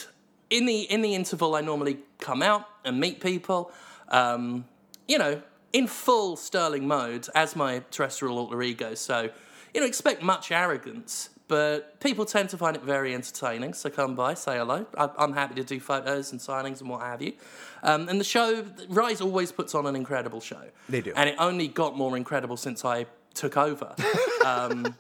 in the in the interval, I normally come out and meet people. Um, you know, in full Sterling mode as my terrestrial alter ego. So, you know, expect much arrogance. But people tend to find it very entertaining, so come by, say hello. I- I'm happy to do photos and signings and what have you. Um, and the show, Rise always puts on an incredible show. They do. And it only got more incredible since I took over. um,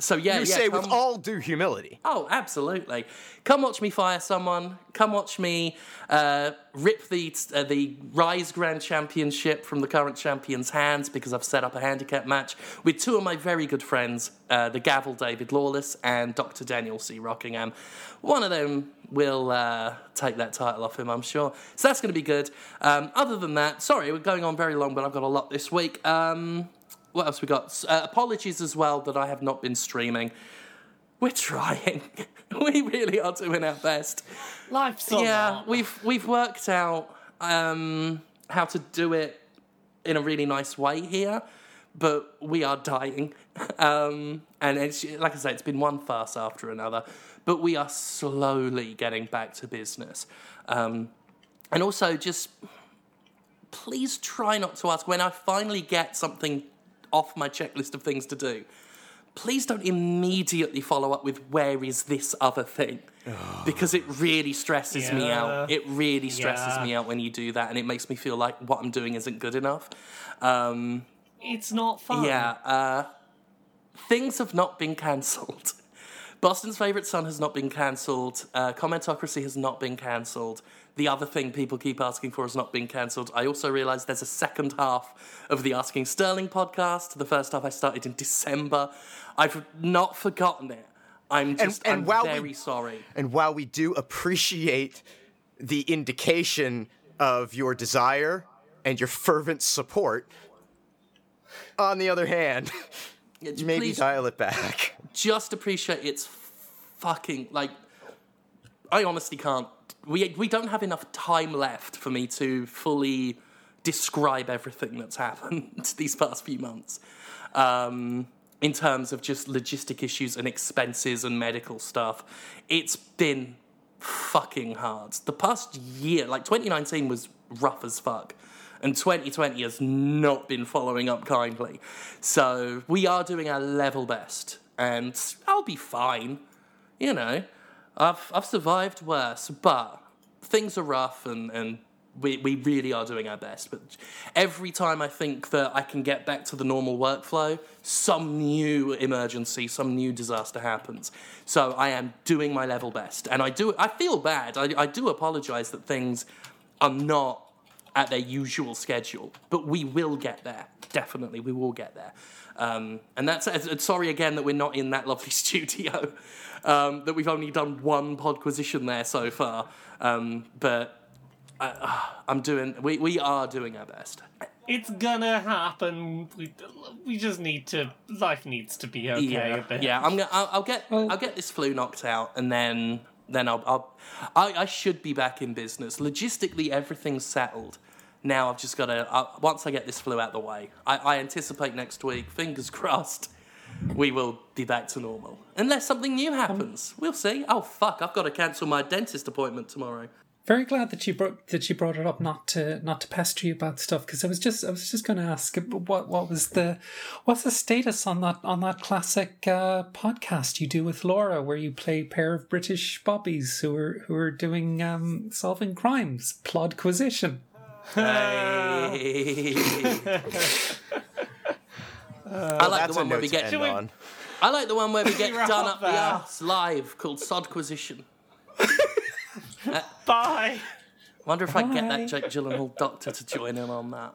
so yeah, you yeah, say with all due humility Oh, absolutely. Come watch me fire someone. Come watch me uh, rip the uh, the Rise Grand Championship from the current champion's hands because I've set up a handicap match with two of my very good friends, uh, the Gavel David Lawless and Dr. Daniel C. Rockingham. One of them will uh, take that title off him, I'm sure. So that's going to be good. Um, other than that, sorry, we're going on very long, but I've got a lot this week. Um, what else we got? Uh, apologies as well that I have not been streaming. We're trying. we really are doing our best. Life's yeah, we've we've worked out um, how to do it in a really nice way here, but we are dying. Um, and it's like I say, it's been one farce after another, but we are slowly getting back to business. Um, and also, just please try not to ask when I finally get something off my checklist of things to do. Please don't immediately follow up with where is this other thing? Because it really stresses me out. It really stresses Yeah. me out when you do that, and it makes me feel like what I'm doing isn't good enough. Um, It's not fun. yeah, uh, things have not been cancelled. Boston's Favourite Son has not been cancelled. Uh, Commentocracy has not been cancelled. The other thing people keep asking for has not been cancelled. I also realise there's a second half of the Asking Sterling podcast. The first half I started in December. I've not forgotten it. I'm just and I'm while we- very sorry. And while we do appreciate the indication of your desire and your fervent support, on the other hand, Yeah, maybe please dial it back. just appreciate it's fucking like I honestly can't we we don't have enough time left for me to fully describe everything that's happened these past few months um, in terms of just logistic issues and expenses and medical stuff it's been fucking hard the past year like 2019 was rough as fuck and 2020 has not been following up kindly. So we are doing our level best, and I'll be fine. You know, I've I've survived worse, but things are rough, and and we we really are doing our best. But every time I think that I can get back to the normal workflow, some new emergency, some new disaster happens. So I am doing my level best, and I do. I feel bad. I I do apologize that things are not at their usual schedule, but we will get there. Definitely, we will get there. Um, and that's sorry again that we're not in that lovely studio. Um, that we've only done one podquisition there so far. Um, but I, uh, I'm doing. We we are doing our best. It's gonna happen. We, we just need to. Life needs to be okay a yeah, bit. yeah. I'm gonna. I'll, I'll get. I'll get this flu knocked out, and then then I'll. I'll I, I should be back in business. Logistically, everything's settled. Now I've just got to. Uh, once I get this flu out of the way, I, I anticipate next week. Fingers crossed. We will be back to normal, unless something new happens. we'll see. Oh fuck! I've got to cancel my dentist appointment tomorrow. Very glad that you brought that you brought it up, not to not to pester you about stuff, because I was just I was just going to ask what what was the what's the status on that on that classic uh, podcast you do with Laura, where you play a pair of British bobbies who are who are doing um, solving crimes, plodquisition. Hey. I like the one where we get. end on. I like the one where we get done up up the there. arse live called Sodquisition. Bye. Wonder if I can get Bye. that Jake Gyllenhaal doctor to join in on that.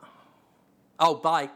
Oh, bye.